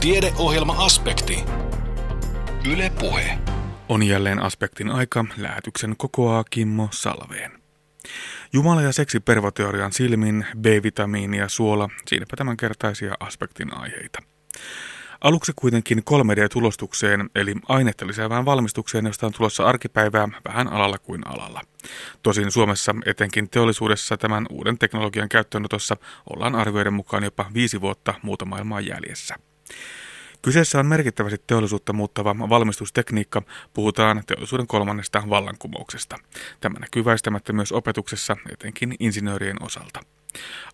Tiedeohjelma-aspekti. Yle Puhe. On jälleen aspektin aika, lähetyksen kokoaa Kimmo Salveen. Jumala ja seksi pervoteorian silmin, B-vitamiini ja suola, siinäpä tämänkertaisia aspektin aiheita. Aluksi kuitenkin 3D-tulostukseen, eli ainetta lisäävään valmistukseen, josta on tulossa arkipäivää vähän alalla kuin alalla. Tosin Suomessa, etenkin teollisuudessa, tämän uuden teknologian käyttöönotossa ollaan arvioiden mukaan jopa viisi vuotta muuta maailmaa jäljessä. Kyseessä on merkittävästi teollisuutta muuttava valmistustekniikka, puhutaan teollisuuden kolmannesta vallankumouksesta. Tämä näkyy väistämättä myös opetuksessa, etenkin insinöörien osalta.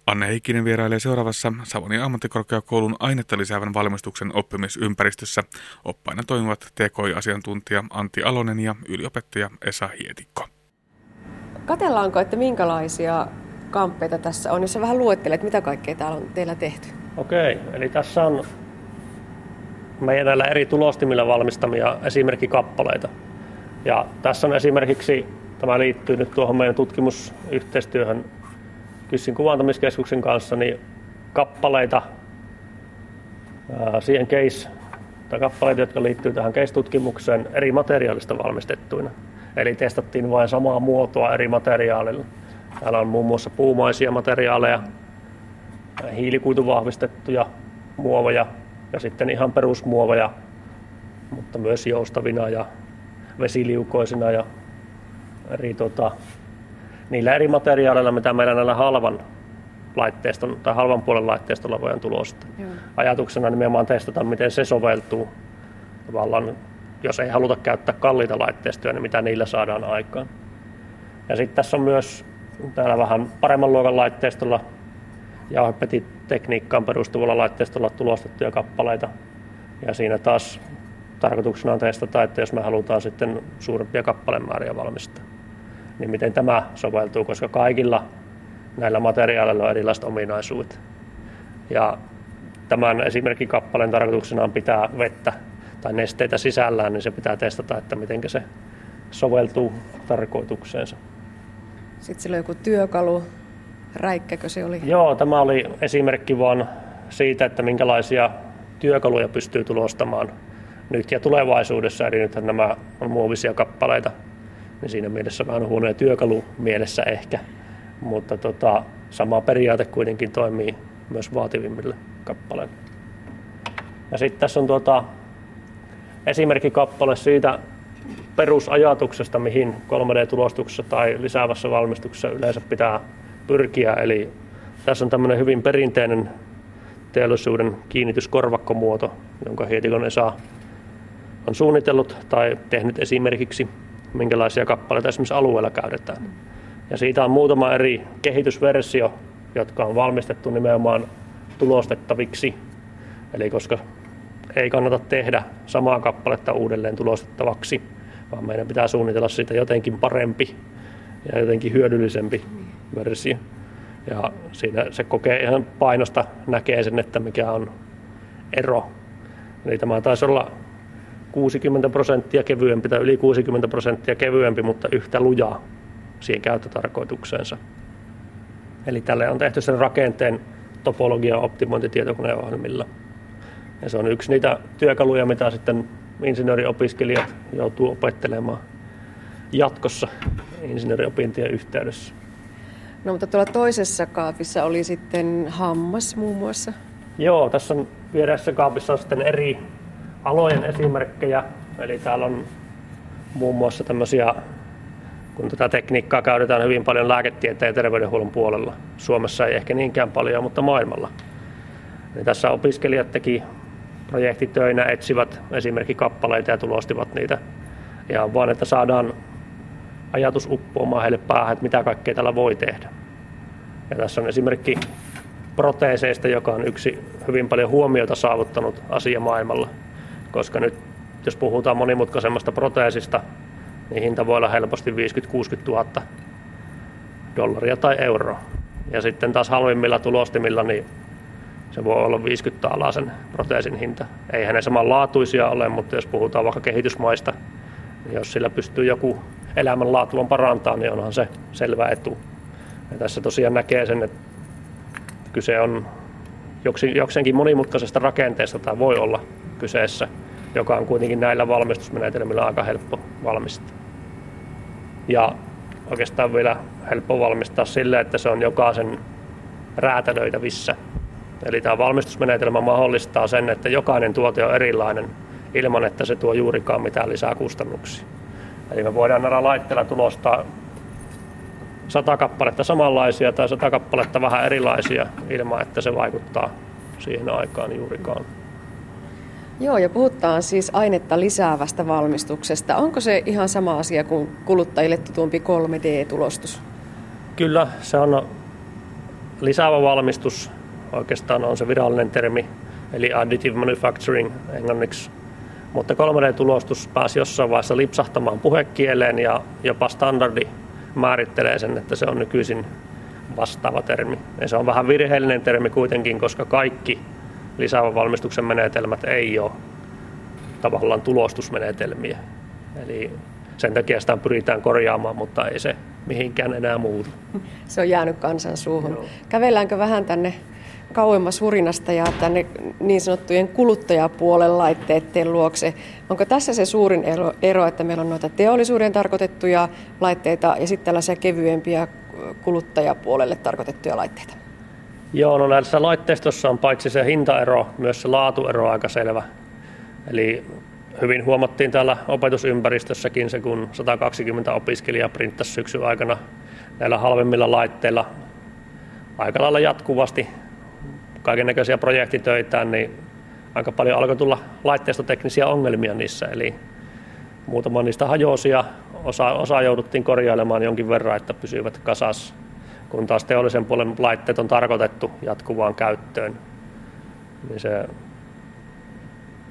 Anne Heikkinen vierailee seuraavassa Savonin ammattikorkeakoulun ainetta lisäävän valmistuksen oppimisympäristössä. Oppaina toimivat TKI-asiantuntija Antti Alonen ja yliopettaja Esa Hietikko. Katellaanko, että minkälaisia kamppeita tässä on, jos sä vähän luettelet, mitä kaikkea täällä on teillä tehty? Okei, eli tässä on meidän näillä eri tulostimilla valmistamia esimerkkikappaleita. Ja tässä on esimerkiksi, tämä liittyy nyt tuohon meidän tutkimusyhteistyöhön Kyssin kuvantamiskeskuksen kanssa, niin kappaleita siihen case, tai kappaleita, jotka liittyy tähän case-tutkimukseen eri materiaalista valmistettuina. Eli testattiin vain samaa muotoa eri materiaalilla. Täällä on muun muassa puumaisia materiaaleja, hiilikuituvahvistettuja muoveja ja sitten ihan perusmuoveja, mutta myös joustavina ja vesiliukoisina ja eri tota, niillä eri materiaaleilla, mitä meillä näillä halvan laitteiston tai halvan puolen laitteistolla voidaan tulostaa. Joo. Ajatuksena nimenomaan testata, miten se soveltuu tavallaan, jos ei haluta käyttää kalliita laitteistoja, niin mitä niillä saadaan aikaan. Ja sitten tässä on myös täällä vähän paremman luokan laitteistolla jauhepetitekniikkaan perustuvalla laitteistolla tulostettuja kappaleita. Ja siinä taas tarkoituksena on testata, että jos me halutaan sitten suurempia kappalemääriä valmistaa niin miten tämä soveltuu, koska kaikilla näillä materiaaleilla on erilaiset ominaisuudet. Ja tämän esimerkin kappaleen tarkoituksena on pitää vettä tai nesteitä sisällään, niin se pitää testata, että miten se soveltuu tarkoitukseensa. Sitten sillä on joku työkalu, räikkäkö se oli? Joo, tämä oli esimerkki vaan siitä, että minkälaisia työkaluja pystyy tulostamaan nyt ja tulevaisuudessa. Eli nythän nämä on muovisia kappaleita, niin siinä mielessä vähän huonoja työkalu mielessä ehkä, mutta tota, sama periaate kuitenkin toimii myös vaativimmille kappaleille. Ja sitten tässä on tuota, esimerkkikappale siitä perusajatuksesta, mihin 3D-tulostuksessa tai lisäävässä valmistuksessa yleensä pitää pyrkiä. Eli tässä on tämmöinen hyvin perinteinen teollisuuden kiinnityskorvakkomuoto, jonka Hietikon Esa on suunnitellut tai tehnyt esimerkiksi minkälaisia kappaleita esimerkiksi alueella käytetään. Ja siitä on muutama eri kehitysversio, jotka on valmistettu nimenomaan tulostettaviksi. Eli koska ei kannata tehdä samaa kappaletta uudelleen tulostettavaksi, vaan meidän pitää suunnitella siitä jotenkin parempi ja jotenkin hyödyllisempi versio. Ja siinä se kokee ihan painosta, näkee sen, että mikä on ero. Eli tämä taisi olla 60 prosenttia kevyempi tai yli 60 prosenttia kevyempi, mutta yhtä lujaa siihen käyttötarkoitukseensa. Eli tälle on tehty sen rakenteen topologian optimointi tietokoneohjelmilla. Ja se on yksi niitä työkaluja, mitä sitten insinööriopiskelijat joutuu opettelemaan jatkossa insinööriopintien yhteydessä. No mutta tuolla toisessa kaapissa oli sitten hammas muun muassa. Joo, tässä on vieressä kaapissa on sitten eri alojen esimerkkejä. Eli täällä on muun muassa tämmöisiä, kun tätä tekniikkaa käytetään hyvin paljon lääketieteen ja terveydenhuollon puolella. Suomessa ei ehkä niinkään paljon, mutta maailmalla. Eli tässä opiskelijat teki projektitöinä, etsivät esimerkkikappaleita ja tulostivat niitä. Ja vaan, että saadaan ajatus uppoamaan heille päähän, että mitä kaikkea tällä voi tehdä. Ja tässä on esimerkki proteeseista, joka on yksi hyvin paljon huomiota saavuttanut asia maailmalla koska nyt jos puhutaan monimutkaisemmasta proteesista, niin hinta voi olla helposti 50-60 000 dollaria tai euroa. Ja sitten taas halvimmilla tulostimilla, niin se voi olla 50 alaa sen proteesin hinta. Eihän ne samanlaatuisia ole, mutta jos puhutaan vaikka kehitysmaista, niin jos sillä pystyy joku elämänlaatuun parantaa, niin onhan se selvä etu. Ja tässä tosiaan näkee sen, että kyse on jokseenkin monimutkaisesta rakenteesta tai voi olla kyseessä, joka on kuitenkin näillä valmistusmenetelmillä aika helppo valmistaa. Ja oikeastaan vielä helppo valmistaa sille, että se on jokaisen räätälöitävissä. Eli tämä valmistusmenetelmä mahdollistaa sen, että jokainen tuote on erilainen ilman, että se tuo juurikaan mitään lisää kustannuksia. Eli me voidaan näillä laitteilla tulostaa sata kappaletta samanlaisia tai sata kappaletta vähän erilaisia ilman, että se vaikuttaa siihen aikaan juurikaan. Joo, ja puhutaan siis ainetta lisäävästä valmistuksesta. Onko se ihan sama asia kuin kuluttajille tutumpi 3D-tulostus? Kyllä, se on lisäävä valmistus. Oikeastaan on se virallinen termi, eli additive manufacturing englanniksi. Mutta 3D-tulostus pääsi jossain vaiheessa lipsahtamaan puhekieleen ja jopa standardi määrittelee sen, että se on nykyisin vastaava termi. Ja se on vähän virheellinen termi kuitenkin, koska kaikki lisäävän valmistuksen menetelmät ei ole tavallaan tulostusmenetelmiä. Eli sen takia sitä pyritään korjaamaan, mutta ei se mihinkään enää muutu. Se on jäänyt kansan suuhun. Joo. Kävelläänkö vähän tänne kauemmas hurinasta ja tänne niin sanottujen kuluttajapuolen laitteiden luokse. Onko tässä se suurin ero, ero, että meillä on noita teollisuuden tarkoitettuja laitteita ja sitten tällaisia kevyempiä kuluttajapuolelle tarkoitettuja laitteita? Joo, no näissä laitteistossa on paitsi se hintaero, myös se laatuero aika selvä. Eli hyvin huomattiin täällä opetusympäristössäkin se, kun 120 opiskelijaa printtasi syksyn aikana näillä halvemmilla laitteilla aika lailla jatkuvasti kaiken näköisiä projektitöitä, niin aika paljon alkoi tulla laitteistoteknisiä ongelmia niissä. Eli muutama niistä hajosi ja osa, osa jouduttiin korjailemaan jonkin verran, että pysyivät kasassa kun taas teollisen puolen laitteet on tarkoitettu jatkuvaan käyttöön, niin se,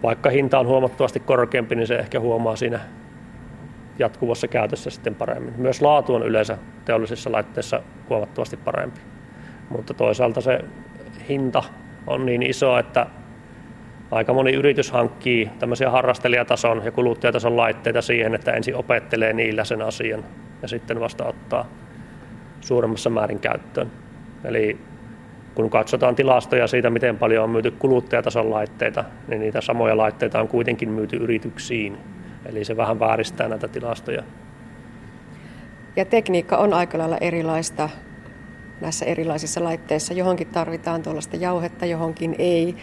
vaikka hinta on huomattavasti korkeampi, niin se ehkä huomaa siinä jatkuvassa käytössä sitten paremmin. Myös laatu on yleensä teollisissa laitteissa huomattavasti parempi. Mutta toisaalta se hinta on niin iso, että aika moni yritys hankkii tämmöisiä harrastelijatason ja kuluttajatason laitteita siihen, että ensin opettelee niillä sen asian ja sitten vasta ottaa suuremmassa määrin käyttöön. Eli kun katsotaan tilastoja siitä, miten paljon on myyty kuluttajatason laitteita, niin niitä samoja laitteita on kuitenkin myyty yrityksiin. Eli se vähän vääristää näitä tilastoja. Ja tekniikka on aika lailla erilaista näissä erilaisissa laitteissa. Johonkin tarvitaan tuollaista jauhetta, johonkin ei.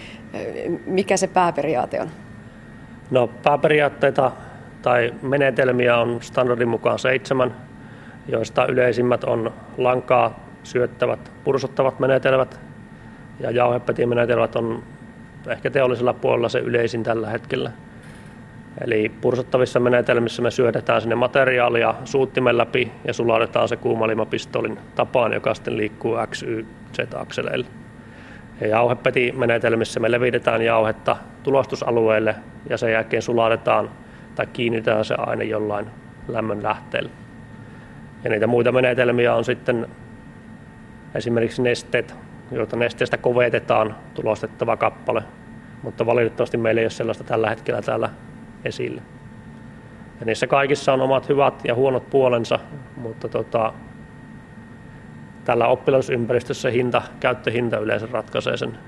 Mikä se pääperiaate on? No pääperiaatteita tai menetelmiä on standardin mukaan seitsemän joista yleisimmät on lankaa syöttävät, pursottavat menetelmät ja jauhepetimenetelmät on ehkä teollisella puolella se yleisin tällä hetkellä. Eli pursottavissa menetelmissä me syötetään sinne materiaalia suuttimen läpi ja sulatetaan se kuumalimapistolin tapaan, joka sitten liikkuu X, Y, Z-akseleille. Ja jauhepetimenetelmissä me levitetään jauhetta tulostusalueelle ja sen jälkeen sulatetaan tai kiinnitetään se aine jollain lämmön lähteelle. Ja niitä muita menetelmiä on sitten esimerkiksi nesteet, joita nesteestä kovetetaan tulostettava kappale, mutta valitettavasti meillä ei ole sellaista tällä hetkellä täällä esillä. Ja niissä kaikissa on omat hyvät ja huonot puolensa, mutta tota, tällä oppilasympäristössä hinta, käyttöhinta yleensä ratkaisee sen,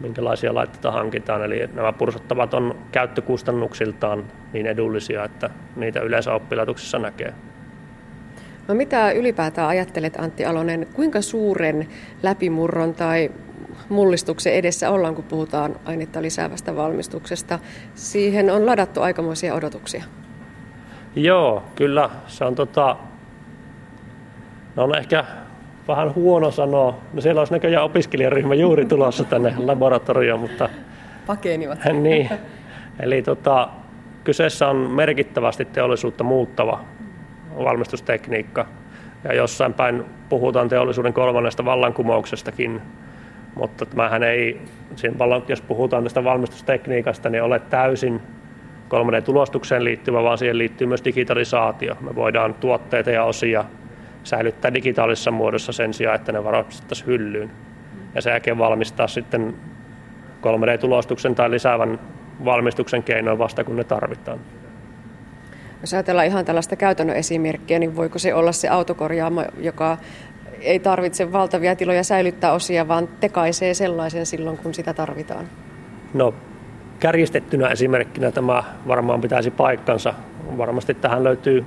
minkälaisia laitteita hankitaan. Eli nämä pursottavat on käyttökustannuksiltaan niin edullisia, että niitä yleensä oppilaitoksissa näkee. No mitä ylipäätään ajattelet Antti Alonen, kuinka suuren läpimurron tai mullistuksen edessä ollaan, kun puhutaan ainetta lisäävästä valmistuksesta? Siihen on ladattu aikamoisia odotuksia. Joo, kyllä. Se on tota, no on ehkä vähän huono sanoa. No siellä olisi näköjään opiskelijaryhmä juuri tulossa tänne laboratorioon, mutta... Pakenivat. niin. Eli tota, kyseessä on merkittävästi teollisuutta muuttava valmistustekniikka. Ja jossain päin puhutaan teollisuuden kolmannesta vallankumouksestakin, mutta tämähän ei, jos puhutaan tästä valmistustekniikasta, niin ole täysin 3D-tulostukseen liittyvä, vaan siihen liittyy myös digitalisaatio. Me voidaan tuotteita ja osia säilyttää digitaalisessa muodossa sen sijaan, että ne varastettaisiin hyllyyn. Ja sen jälkeen valmistaa sitten 3D-tulostuksen tai lisäävän valmistuksen keinoin vasta, kun ne tarvitaan. Jos ajatellaan ihan tällaista käytännön esimerkkiä, niin voiko se olla se autokorjaamo, joka ei tarvitse valtavia tiloja säilyttää osia, vaan tekaisee sellaisen silloin, kun sitä tarvitaan? No kärjistettynä esimerkkinä tämä varmaan pitäisi paikkansa. Varmasti tähän löytyy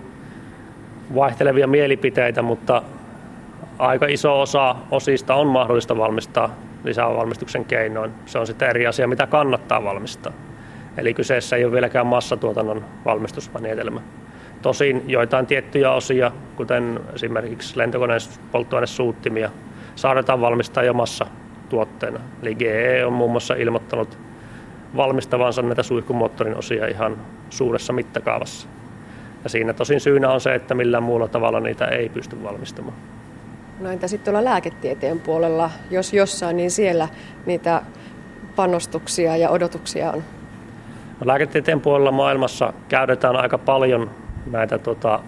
vaihtelevia mielipiteitä, mutta aika iso osa osista on mahdollista valmistaa lisävalmistuksen keinoin. Se on sitten eri asia, mitä kannattaa valmistaa. Eli kyseessä ei ole vieläkään massatuotannon valmistusmenetelmä. Tosin joitain tiettyjä osia, kuten esimerkiksi lentokoneen polttoainesuuttimia, saadaan valmistaa jo massatuotteena. Eli GE on muun muassa ilmoittanut valmistavansa näitä suihkumoottorin osia ihan suuressa mittakaavassa. Ja siinä tosin syynä on se, että millään muulla tavalla niitä ei pysty valmistamaan. No entä sitten tuolla lääketieteen puolella, jos jossain, niin siellä niitä panostuksia ja odotuksia on? No, lääketieteen puolella maailmassa käytetään aika paljon näitä tota,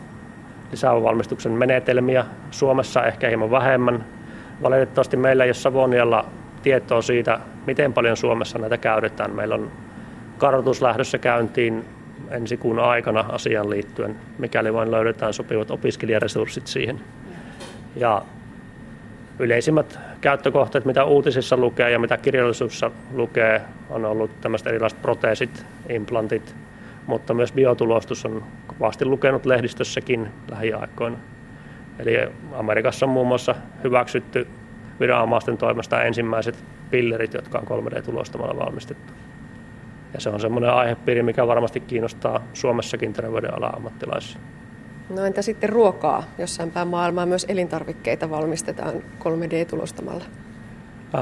lisävalmistuksen menetelmiä. Suomessa ehkä hieman vähemmän. Valitettavasti meillä ei ole Savonialla tietoa siitä, miten paljon Suomessa näitä käytetään. Meillä on kartoitus lähdössä käyntiin ensi kuun aikana asian liittyen, mikäli vain löydetään sopivat opiskelijaresurssit siihen. Ja yleisimmät käyttökohteet, mitä uutisissa lukee ja mitä kirjallisuudessa lukee, on ollut tämmöiset erilaiset proteesit, implantit, mutta myös biotulostus on kovasti lukenut lehdistössäkin lähiaikoina. Eli Amerikassa on muun muassa hyväksytty viranomaisten toimesta ensimmäiset pillerit, jotka on 3D-tulostamalla valmistettu. Ja se on semmoinen aihepiiri, mikä varmasti kiinnostaa Suomessakin terveydenalan ammattilaisia. No entä sitten ruokaa? Jossain päin maailmaa myös elintarvikkeita valmistetaan 3D-tulostamalla.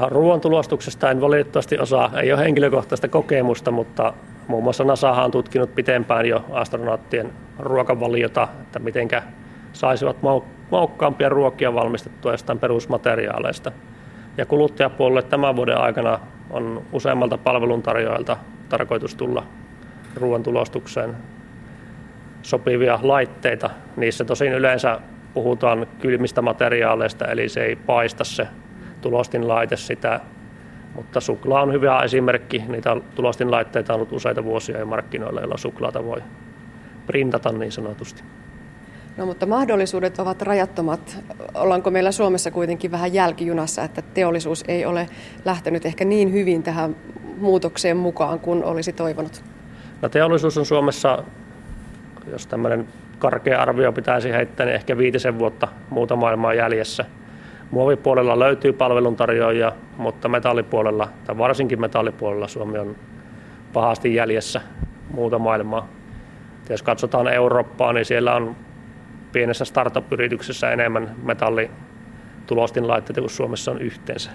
Ruoan tulostuksesta en valitettavasti osaa, ei ole henkilökohtaista kokemusta, mutta muun muassa NASA on tutkinut pitempään jo astronauttien ruokavaliota, että mitenkä saisivat maukkaampia ruokia valmistettua jostain perusmateriaaleista. Ja kuluttajapuolelle tämän vuoden aikana on useammalta palveluntarjoajalta tarkoitus tulla ruoan tulostukseen sopivia laitteita. Niissä tosin yleensä puhutaan kylmistä materiaaleista, eli se ei paista se tulostinlaite sitä. Mutta suklaa on hyvä esimerkki. Niitä tulostinlaitteita on ollut useita vuosia jo markkinoilla, joilla suklaata voi printata niin sanotusti. No mutta mahdollisuudet ovat rajattomat. Ollaanko meillä Suomessa kuitenkin vähän jälkijunassa, että teollisuus ei ole lähtenyt ehkä niin hyvin tähän muutokseen mukaan kuin olisi toivonut? No teollisuus on Suomessa jos tämmöinen karkea arvio pitäisi heittää, niin ehkä viitisen vuotta muuta maailmaa jäljessä. Muovipuolella löytyy palveluntarjoajia, mutta metallipuolella, tai varsinkin metallipuolella Suomi on pahasti jäljessä muuta maailmaa. Jos katsotaan Eurooppaa, niin siellä on pienessä startup-yrityksessä enemmän metallitulostinlaitteita kuin Suomessa on yhteensä.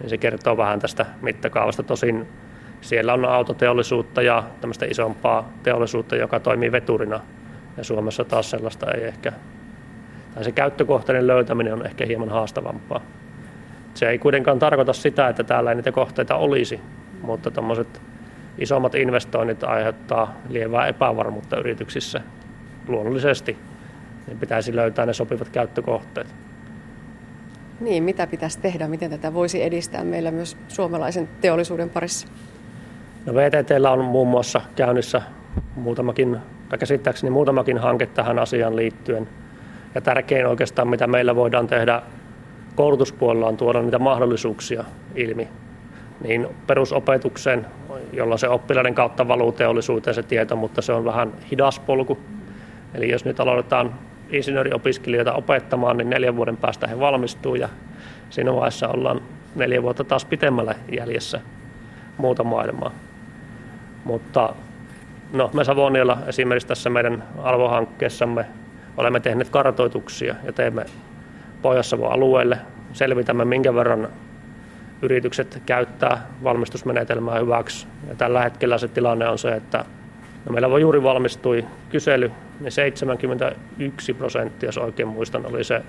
Niin se kertoo vähän tästä mittakaavasta. Tosin siellä on autoteollisuutta ja tämmöistä isompaa teollisuutta, joka toimii veturina. Ja Suomessa taas sellaista ei ehkä, tai se käyttökohteiden löytäminen on ehkä hieman haastavampaa. Se ei kuitenkaan tarkoita sitä, että täällä ei niitä kohteita olisi, mutta tuommoiset isommat investoinnit aiheuttaa lievää epävarmuutta yrityksissä luonnollisesti. Niin pitäisi löytää ne sopivat käyttökohteet. Niin, mitä pitäisi tehdä, miten tätä voisi edistää meillä myös suomalaisen teollisuuden parissa? No VTTllä on muun muassa käynnissä muutamakin, tai käsittääkseni muutamakin hanke tähän asiaan liittyen. Ja tärkein oikeastaan, mitä meillä voidaan tehdä koulutuspuolella, on tuoda niitä mahdollisuuksia ilmi niin perusopetukseen, jolla se oppilaiden kautta valuu teollisuuteen se tieto, mutta se on vähän hidas polku. Eli jos nyt aloitetaan insinööriopiskelijoita opettamaan, niin neljän vuoden päästä he valmistuu ja siinä vaiheessa ollaan neljä vuotta taas pitemmällä jäljessä muuta maailmaa. Mutta no, me Savonialla esimerkiksi tässä meidän Alvo-hankkeessamme olemme tehneet kartoituksia ja teemme pohjois alueelle. Selvitämme, minkä verran yritykset käyttää valmistusmenetelmää hyväksi. Ja tällä hetkellä se tilanne on se, että no meillä voi juuri valmistui kysely, niin 71 prosenttia, jos oikein muistan, oli se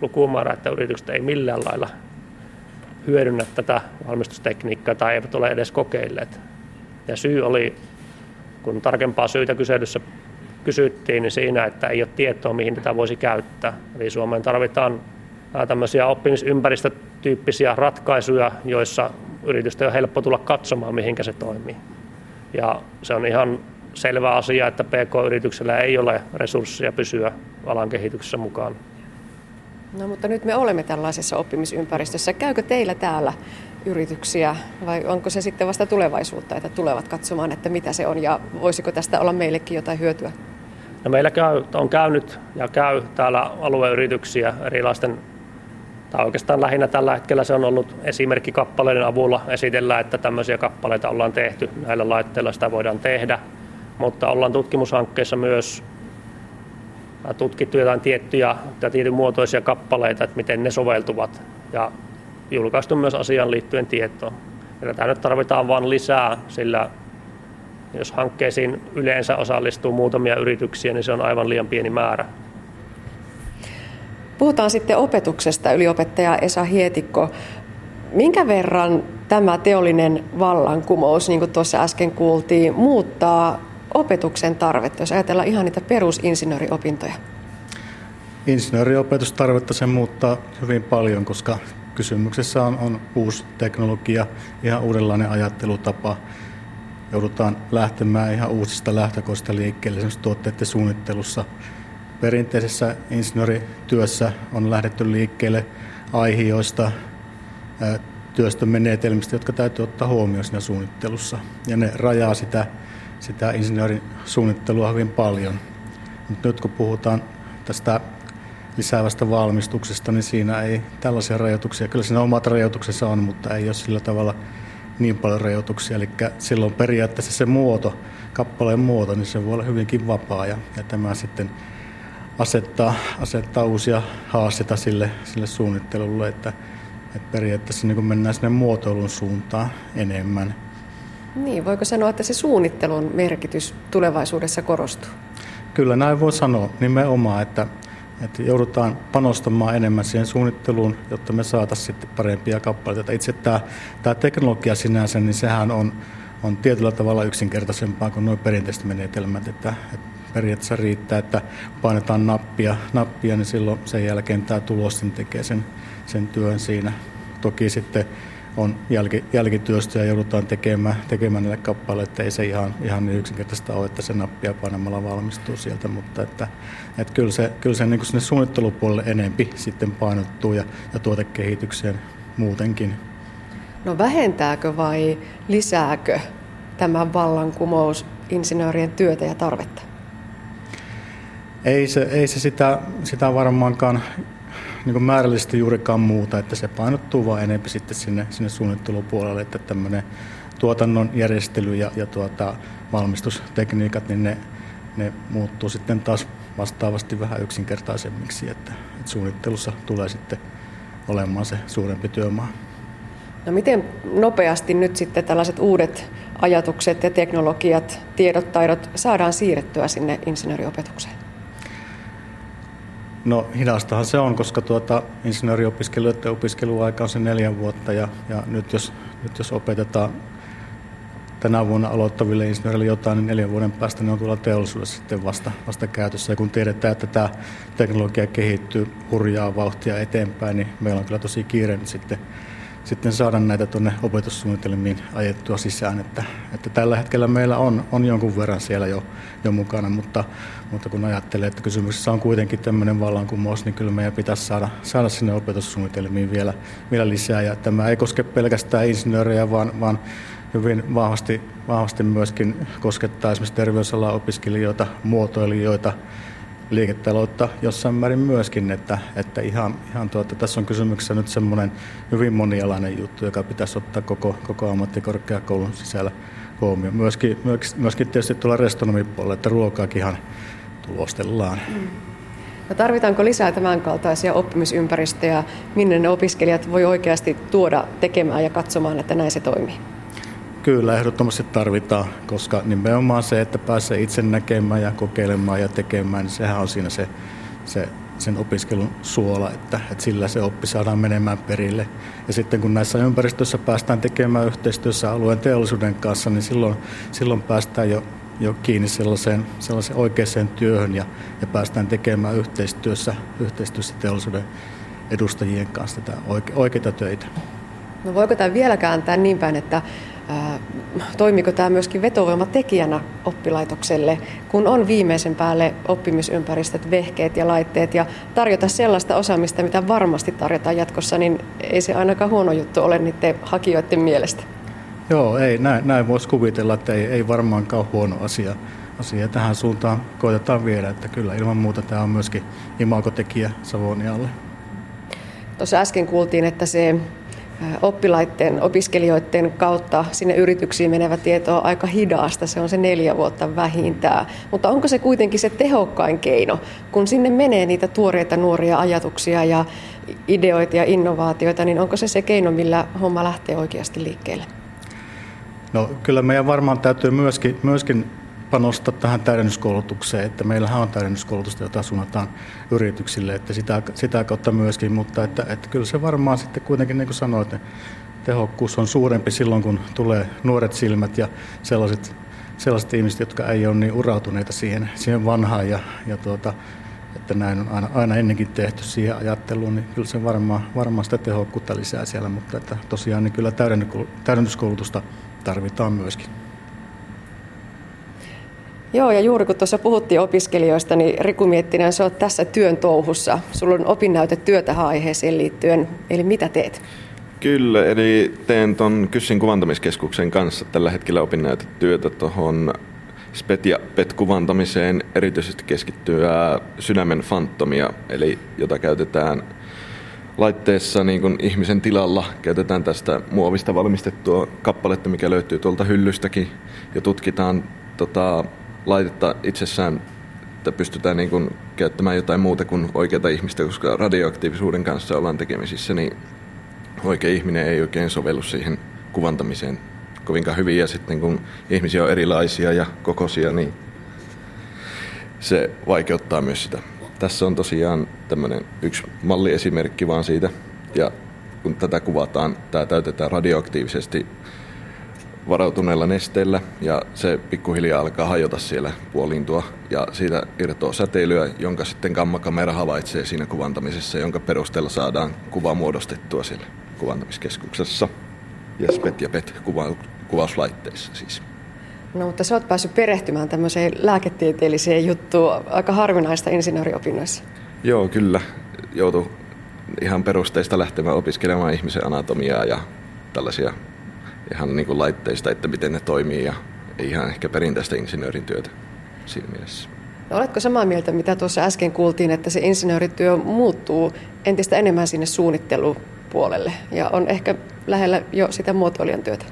lukumäärä, että yritykset ei millään lailla hyödynnä tätä valmistustekniikkaa tai eivät ole edes kokeilleet. Ja syy oli, kun tarkempaa syytä kyselyssä kysyttiin, niin siinä, että ei ole tietoa, mihin tätä voisi käyttää. Eli Suomeen tarvitaan tämmöisiä oppimisympäristötyyppisiä ratkaisuja, joissa yritysten on helppo tulla katsomaan, mihinkä se toimii. Ja se on ihan selvä asia, että PK-yrityksellä ei ole resursseja pysyä alan kehityksessä mukaan. No mutta nyt me olemme tällaisessa oppimisympäristössä. Käykö teillä täällä yrityksiä vai onko se sitten vasta tulevaisuutta, että tulevat katsomaan, että mitä se on ja voisiko tästä olla meillekin jotain hyötyä? No meillä käy, on käynyt ja käy täällä alueyrityksiä erilaisten, tai oikeastaan lähinnä tällä hetkellä se on ollut esimerkkikappaleiden avulla esitellä, että tämmöisiä kappaleita ollaan tehty, näillä laitteilla sitä voidaan tehdä, mutta ollaan tutkimushankkeessa myös tutkittu jotain tiettyjä tai tietyn muotoisia kappaleita, että miten ne soveltuvat ja julkaistu myös asiaan liittyen tietoa. Ja tätä nyt tarvitaan vain lisää, sillä jos hankkeisiin yleensä osallistuu muutamia yrityksiä, niin se on aivan liian pieni määrä. Puhutaan sitten opetuksesta, yliopettaja Esa Hietikko. Minkä verran tämä teollinen vallankumous, niin kuin tuossa äsken kuultiin, muuttaa opetuksen tarvetta, jos ajatellaan ihan niitä perusinsinööriopintoja? Insinööriopetustarvetta se muuttaa hyvin paljon, koska kysymyksessä on, on uusi teknologia, ihan uudenlainen ajattelutapa. Joudutaan lähtemään ihan uusista lähtökoista liikkeelle esimerkiksi tuotteiden suunnittelussa. Perinteisessä insinöörityössä on lähdetty liikkeelle aihioista, työstömenetelmistä, jotka täytyy ottaa huomioon siinä suunnittelussa. Ja ne rajaa sitä, sitä insinöörin suunnittelua hyvin paljon. Mutta nyt kun puhutaan tästä lisäävästä valmistuksesta, niin siinä ei tällaisia rajoituksia, kyllä siinä omat rajoituksensa on, mutta ei ole sillä tavalla niin paljon rajoituksia. Eli silloin periaatteessa se muoto, kappaleen muoto, niin se voi olla hyvinkin vapaa ja, ja tämä sitten asettaa, asettaa uusia haasteita sille, sille suunnittelulle, että, että periaatteessa niin mennään sinne muotoilun suuntaan enemmän. Niin, voiko sanoa, että se suunnittelun merkitys tulevaisuudessa korostuu? Kyllä näin voi sanoa nimenomaan, että että joudutaan panostamaan enemmän siihen suunnitteluun, jotta me saataisiin sitten parempia kappaleita. Itse tämä, tämä teknologia sinänsä, niin sehän on, on tietyllä tavalla yksinkertaisempaa kuin nuo perinteiset menetelmät. Että, että periaatteessa riittää, että painetaan nappia, nappia, niin silloin sen jälkeen tämä tulos tekee sen, sen työn siinä. Toki sitten on jälki, jälkityöstä ja joudutaan tekemään, tekemään niille kappaleille, että ei se ihan, ihan niin yksinkertaista ole, että se nappia painamalla valmistuu sieltä, mutta että, että kyllä se, kyllä se niin kuin sinne suunnittelupuolelle enempi sitten painottuu ja, ja tuotekehitykseen muutenkin. No vähentääkö vai lisääkö tämä vallankumous insinöörien työtä ja tarvetta? Ei se, ei se sitä, sitä varmaankaan niin määrällisesti juurikaan muuta, että se painottuu vaan enemmän sitten sinne, sinne suunnittelupuolelle, että tämmöinen tuotannon järjestely ja, ja tuota, valmistustekniikat, niin ne, ne muuttuu sitten taas vastaavasti vähän yksinkertaisemmiksi, että, että suunnittelussa tulee sitten olemaan se suurempi työmaa. No miten nopeasti nyt sitten tällaiset uudet ajatukset ja teknologiat, tiedot, taidot saadaan siirrettyä sinne insinööriopetukseen? No hidastahan se on, koska tuota, insinööriopiskelijoiden opiskeluaika on se neljän vuotta ja, ja nyt, jos, nyt jos opetetaan tänä vuonna aloittaville insinööreille jotain, niin neljän vuoden päästä ne on tuolla teollisuudessa sitten vasta, vasta käytössä. Ja kun tiedetään, että tämä teknologia kehittyy hurjaa vauhtia eteenpäin, niin meillä on kyllä tosi kiire sitten sitten saada näitä tuonne opetussuunnitelmiin ajettua sisään. Että, että tällä hetkellä meillä on, on jonkun verran siellä jo, jo mukana, mutta, mutta kun ajattelee, että kysymyksessä on kuitenkin tämmöinen vallankumous, niin kyllä meidän pitäisi saada, saada sinne opetussuunnitelmiin vielä, vielä lisää. Ja tämä ei koske pelkästään insinöörejä, vaan, vaan hyvin vahvasti, vahvasti myöskin koskettaa esimerkiksi terveysalan opiskelijoita, muotoilijoita, liiketaloutta jossain määrin myöskin, että, että ihan, ihan tuota, tässä on kysymyksessä nyt semmoinen hyvin monialainen juttu, joka pitäisi ottaa koko, koko ammattikorkeakoulun sisällä huomioon. Myöskin, myöskin tietysti tuolla restonomipuolella, että ruokaakin tulostellaan. Mm. No tarvitaanko lisää tämän kaltaisia oppimisympäristöjä, minne ne opiskelijat voi oikeasti tuoda tekemään ja katsomaan, että näin se toimii? Kyllä, ehdottomasti tarvitaan, koska nimenomaan se, että pääsee itse näkemään ja kokeilemaan ja tekemään, niin sehän on siinä se, se sen opiskelun suola, että, että sillä se oppi saadaan menemään perille. Ja sitten kun näissä ympäristöissä päästään tekemään yhteistyössä alueen teollisuuden kanssa, niin silloin, silloin päästään jo, jo kiinni sellaiseen, sellaiseen oikeaan työhön ja, ja päästään tekemään yhteistyössä, yhteistyössä teollisuuden edustajien kanssa tätä oike, oikeita töitä. No voiko tämä vielä kääntää niin päin, että toimiko tämä myöskin vetovoimatekijänä oppilaitokselle, kun on viimeisen päälle oppimisympäristöt, vehkeet ja laitteet ja tarjota sellaista osaamista, mitä varmasti tarjotaan jatkossa, niin ei se ainakaan huono juttu ole niiden hakijoiden mielestä. Joo, ei, näin, näin voisi kuvitella, että ei, ei varmaankaan huono asia. asia. Tähän suuntaan koitetaan viedä, että kyllä ilman muuta tämä on myöskin imagotekijä Savonialle. Tuossa äsken kuultiin, että se oppilaiden, opiskelijoiden kautta sinne yrityksiin menevä tieto on aika hidasta, se on se neljä vuotta vähintään. Mutta onko se kuitenkin se tehokkain keino, kun sinne menee niitä tuoreita nuoria ajatuksia ja ideoita ja innovaatioita, niin onko se se keino, millä homma lähtee oikeasti liikkeelle? No kyllä meidän varmaan täytyy myöskin, myöskin panostaa tähän täydennyskoulutukseen, että meillähän on täydennyskoulutusta, jota suunnataan yrityksille, että sitä, sitä kautta myöskin, mutta että, että kyllä se varmaan sitten kuitenkin, niin kuin sanoit, tehokkuus on suurempi silloin, kun tulee nuoret silmät ja sellaiset, sellaiset ihmiset, jotka ei ole niin urautuneita siihen, siihen vanhaan ja, ja tuota, että näin on aina, aina ennenkin tehty siihen ajatteluun, niin kyllä se varmaan, varmaan sitä tehokkuutta lisää siellä, mutta että tosiaan niin kyllä täydennyskoulutusta tarvitaan myöskin. Joo, ja juuri kun tuossa puhuttiin opiskelijoista, niin Riku Miettinen, sä oot tässä työn touhussa. Sulla on opinnäyte työtä aiheeseen liittyen, eli mitä teet? Kyllä, eli teen tuon Kyssin kuvantamiskeskuksen kanssa tällä hetkellä opinnäytetyötä tuohon SPET ja PET-kuvantamiseen erityisesti keskittyä sydämen fantomia, eli jota käytetään laitteessa niin kuin ihmisen tilalla. Käytetään tästä muovista valmistettua kappaletta, mikä löytyy tuolta hyllystäkin, ja tutkitaan tota, laitetta itsessään, että pystytään niin kuin käyttämään jotain muuta kuin oikeata ihmistä, koska radioaktiivisuuden kanssa ollaan tekemisissä, niin oikea ihminen ei oikein sovellu siihen kuvantamiseen kovinkaan hyvin. Ja sitten kun ihmisiä on erilaisia ja kokoisia, niin se vaikeuttaa myös sitä. Tässä on tosiaan tämmöinen yksi malliesimerkki vaan siitä. Ja kun tätä kuvataan, tämä täytetään radioaktiivisesti varautuneella nesteellä ja se pikkuhiljaa alkaa hajota siellä puoliintua ja siitä irtoaa säteilyä, jonka sitten gammakamera havaitsee siinä kuvantamisessa, jonka perusteella saadaan kuva muodostettua siellä kuvantamiskeskuksessa ja SPET ja PET kuva, kuvauslaitteissa siis. No mutta sä oot päässyt perehtymään tämmöiseen lääketieteelliseen juttuun, aika harvinaista insinööriopinnoissa. Joo, kyllä. Joutu ihan perusteista lähtemään opiskelemaan ihmisen anatomiaa ja tällaisia ihan niin kuin laitteista, että miten ne toimii ja ihan ehkä perinteistä insinöörin työtä siinä mielessä. No, oletko samaa mieltä, mitä tuossa äsken kuultiin, että se insinöörityö muuttuu entistä enemmän sinne suunnittelupuolelle ja on ehkä lähellä jo sitä muotoilijan työtä?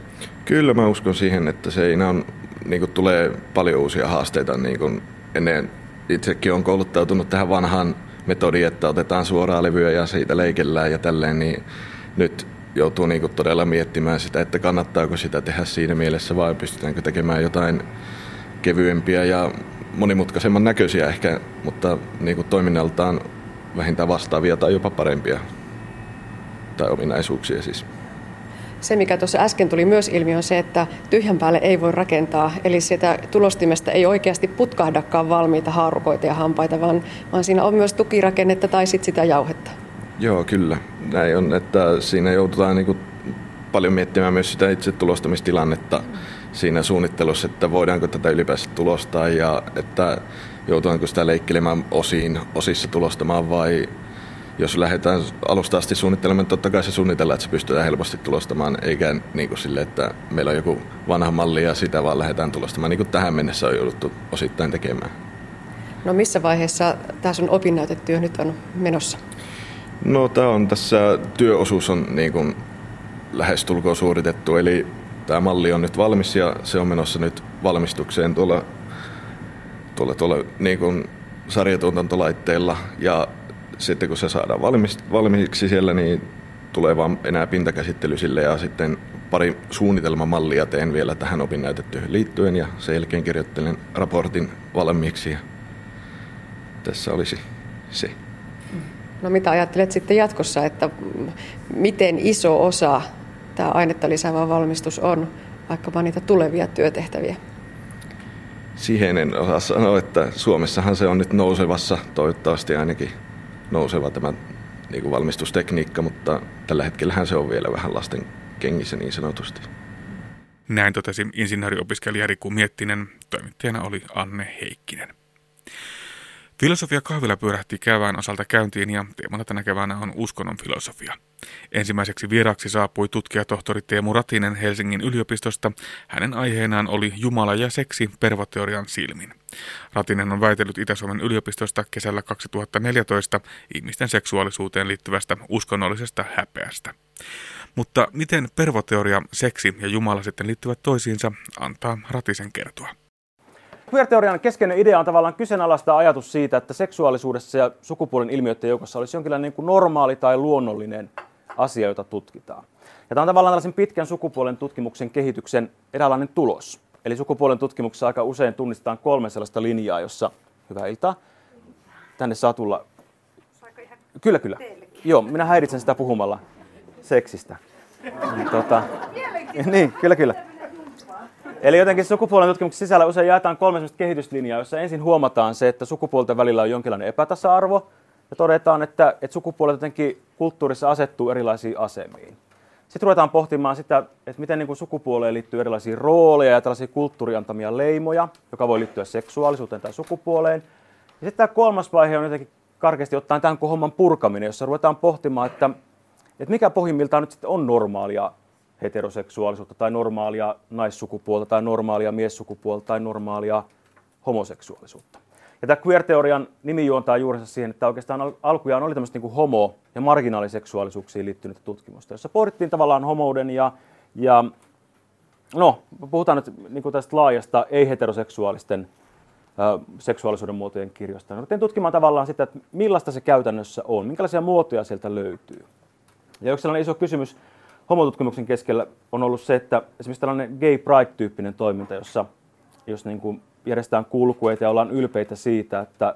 Kyllä mä uskon siihen, että se on, niin kuin tulee paljon uusia haasteita. Niin kuin ennen itsekin on kouluttautunut tähän vanhaan metodiin, että otetaan suoraa levyä ja siitä leikellään ja tälleen, niin nyt joutuu niin todella miettimään sitä, että kannattaako sitä tehdä siinä mielessä vai pystytäänkö tekemään jotain kevyempiä ja monimutkaisemman näköisiä ehkä, mutta niin toiminnaltaan vähintään vastaavia tai jopa parempia tai ominaisuuksia siis. Se, mikä tuossa äsken tuli myös ilmi, on se, että tyhjän päälle ei voi rakentaa. Eli sitä tulostimesta ei oikeasti putkahdakaan valmiita haarukoita ja hampaita, vaan, vaan siinä on myös tukirakennetta tai sitten sitä jauhetta. Joo, kyllä. Näin on, että siinä joudutaan niin kuin paljon miettimään myös sitä itse tulostamistilannetta siinä suunnittelussa, että voidaanko tätä ylipäänsä tulostaa ja että joudutaanko sitä leikkelemään osiin, osissa tulostamaan vai jos lähdetään alusta asti suunnittelemaan, totta kai se suunnitellaan, että se pystytään helposti tulostamaan, eikä niin kuin sille, että meillä on joku vanha malli ja sitä vaan lähdetään tulostamaan, niin kuin tähän mennessä on jouduttu osittain tekemään. No missä vaiheessa tämä sun opinnäytetyö nyt on menossa? No tämä on tässä, työosuus on niin kuin lähestulkoon suoritettu, eli tämä malli on nyt valmis ja se on menossa nyt valmistukseen tuolla, tuolla, tuolla niin kuin sarjatuotantolaitteella ja sitten kun se saadaan valmis, valmiiksi siellä, niin tulee vaan enää pintakäsittely sille ja sitten pari suunnitelmamallia teen vielä tähän opinnäytetyöhön liittyen ja sen jälkeen kirjoittelen raportin valmiiksi ja tässä olisi se. No mitä ajattelet sitten jatkossa, että miten iso osa tämä ainetta lisäävä valmistus on vaikkapa niitä tulevia työtehtäviä? Siihen en osaa sanoa, että Suomessahan se on nyt nousevassa, toivottavasti ainakin nouseva tämä niin kuin valmistustekniikka, mutta tällä hetkellähän se on vielä vähän lasten kengissä niin sanotusti. Näin totesi insinööriopiskelija Riku Miettinen, toimittajana oli Anne Heikkinen. Filosofia kahvila pyörähti kevään osalta käyntiin ja teemana tänä keväänä on uskonnon filosofia. Ensimmäiseksi vieraaksi saapui tutkijatohtori Teemu Ratinen Helsingin yliopistosta. Hänen aiheenaan oli Jumala ja seksi pervoteorian silmin. Ratinen on väitellyt Itä-Suomen yliopistosta kesällä 2014 ihmisten seksuaalisuuteen liittyvästä uskonnollisesta häpeästä. Mutta miten pervoteoria, seksi ja Jumala sitten liittyvät toisiinsa, antaa Ratisen kertoa. Queer-teorian keskeinen idea on tavallaan kyseenalaista ajatus siitä, että seksuaalisuudessa ja sukupuolen ilmiöiden joukossa olisi jonkinlainen niin kuin normaali tai luonnollinen asia, jota tutkitaan. Ja tämä on tavallaan tällaisen pitkän sukupuolen tutkimuksen kehityksen eräänlainen tulos. Eli sukupuolen tutkimuksessa aika usein tunnistetaan kolme sellaista linjaa, jossa, hyvää iltaa, tänne saa tulla. Kyllä, kyllä. Joo, minä häiritsen sitä puhumalla seksistä. Niin, tota, niin, kyllä, kyllä. Eli jotenkin sukupuolen tutkimuksen sisällä usein jaetaan kolme kehityslinjaa, jossa ensin huomataan se, että sukupuolten välillä on jonkinlainen epätasa-arvo, ja todetaan, että, että sukupuolet jotenkin kulttuurissa asettuu erilaisiin asemiin. Sitten ruvetaan pohtimaan sitä, että miten niin kuin sukupuoleen liittyy erilaisia rooleja ja tällaisia kulttuuriantamia leimoja, joka voi liittyä seksuaalisuuteen tai sukupuoleen. Ja sitten tämä kolmas vaihe on jotenkin karkeasti ottaen tämän homman purkaminen, jossa ruvetaan pohtimaan, että, että mikä pohjimmiltaan nyt sitten on normaalia heteroseksuaalisuutta tai normaalia naissukupuolta tai normaalia miessukupuolta tai normaalia homoseksuaalisuutta. Ja tämä queer-teorian nimi juontaa juurensa siihen, että oikeastaan alkujaan oli tämmöistä niin homo- ja marginaaliseksuaalisuuksiin liittynyttä tutkimusta, jossa pohdittiin tavallaan homouden ja, ja no, puhutaan nyt niin tästä laajasta ei-heteroseksuaalisten äh, seksuaalisuuden muotojen kirjosta. Ruvettiin tutkimaan tavallaan sitä, että millaista se käytännössä on, minkälaisia muotoja sieltä löytyy. Ja yksi sellainen iso kysymys homotutkimuksen keskellä on ollut se, että esimerkiksi tällainen gay pride-tyyppinen toiminta, jossa jos niin kuin järjestetään kulkueita ja ollaan ylpeitä siitä, että,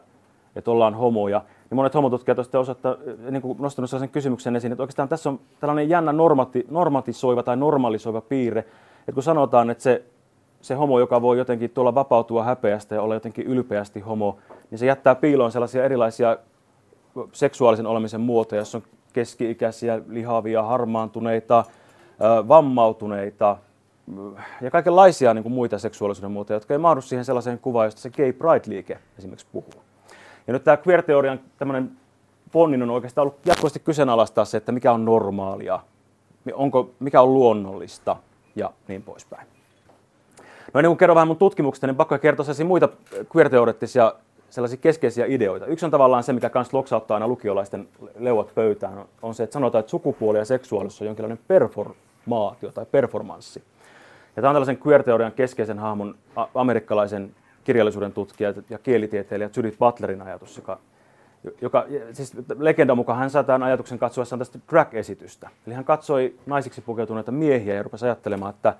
että ollaan homoja, niin monet homotutkijat ovat osoittaa, niin kuin nostanut sellaisen kysymyksen esiin, että oikeastaan tässä on tällainen jännä normati, normatisoiva tai normalisoiva piirre, että kun sanotaan, että se, se homo, joka voi jotenkin tuolla vapautua häpeästä ja olla jotenkin ylpeästi homo, niin se jättää piiloon sellaisia erilaisia seksuaalisen olemisen muotoja, jossa on keski-ikäisiä, lihavia, harmaantuneita, vammautuneita ja kaikenlaisia niin kuin muita seksuaalisuuden muotoja, jotka ei mahdu siihen sellaiseen kuvaan, josta se gay pride-liike esimerkiksi puhuu. Ja nyt tämä queer-teorian tämmöinen ponnin on oikeastaan ollut jatkuvasti kyseenalaistaa se, että mikä on normaalia, onko, mikä on luonnollista ja niin poispäin. No ennen kuin kerron vähän mun tutkimuksesta, niin pakko kertoa muita queer-teoreettisia sellaisia keskeisiä ideoita. Yksi on tavallaan se, mikä kans loksauttaa aina lukiolaisten leuat pöytään, on se, että sanotaan, että sukupuoli ja seksuaalisuus on jonkinlainen performaatio tai performanssi. Ja tämä on tällaisen queer-teorian keskeisen hahmon amerikkalaisen kirjallisuuden tutkija ja kielitieteilijä Judith Butlerin ajatus, joka, joka siis legenda mukaan hän saa tämän ajatuksen katsoessaan tästä drag-esitystä. Eli hän katsoi naisiksi pukeutuneita miehiä ja rupesi ajattelemaan, että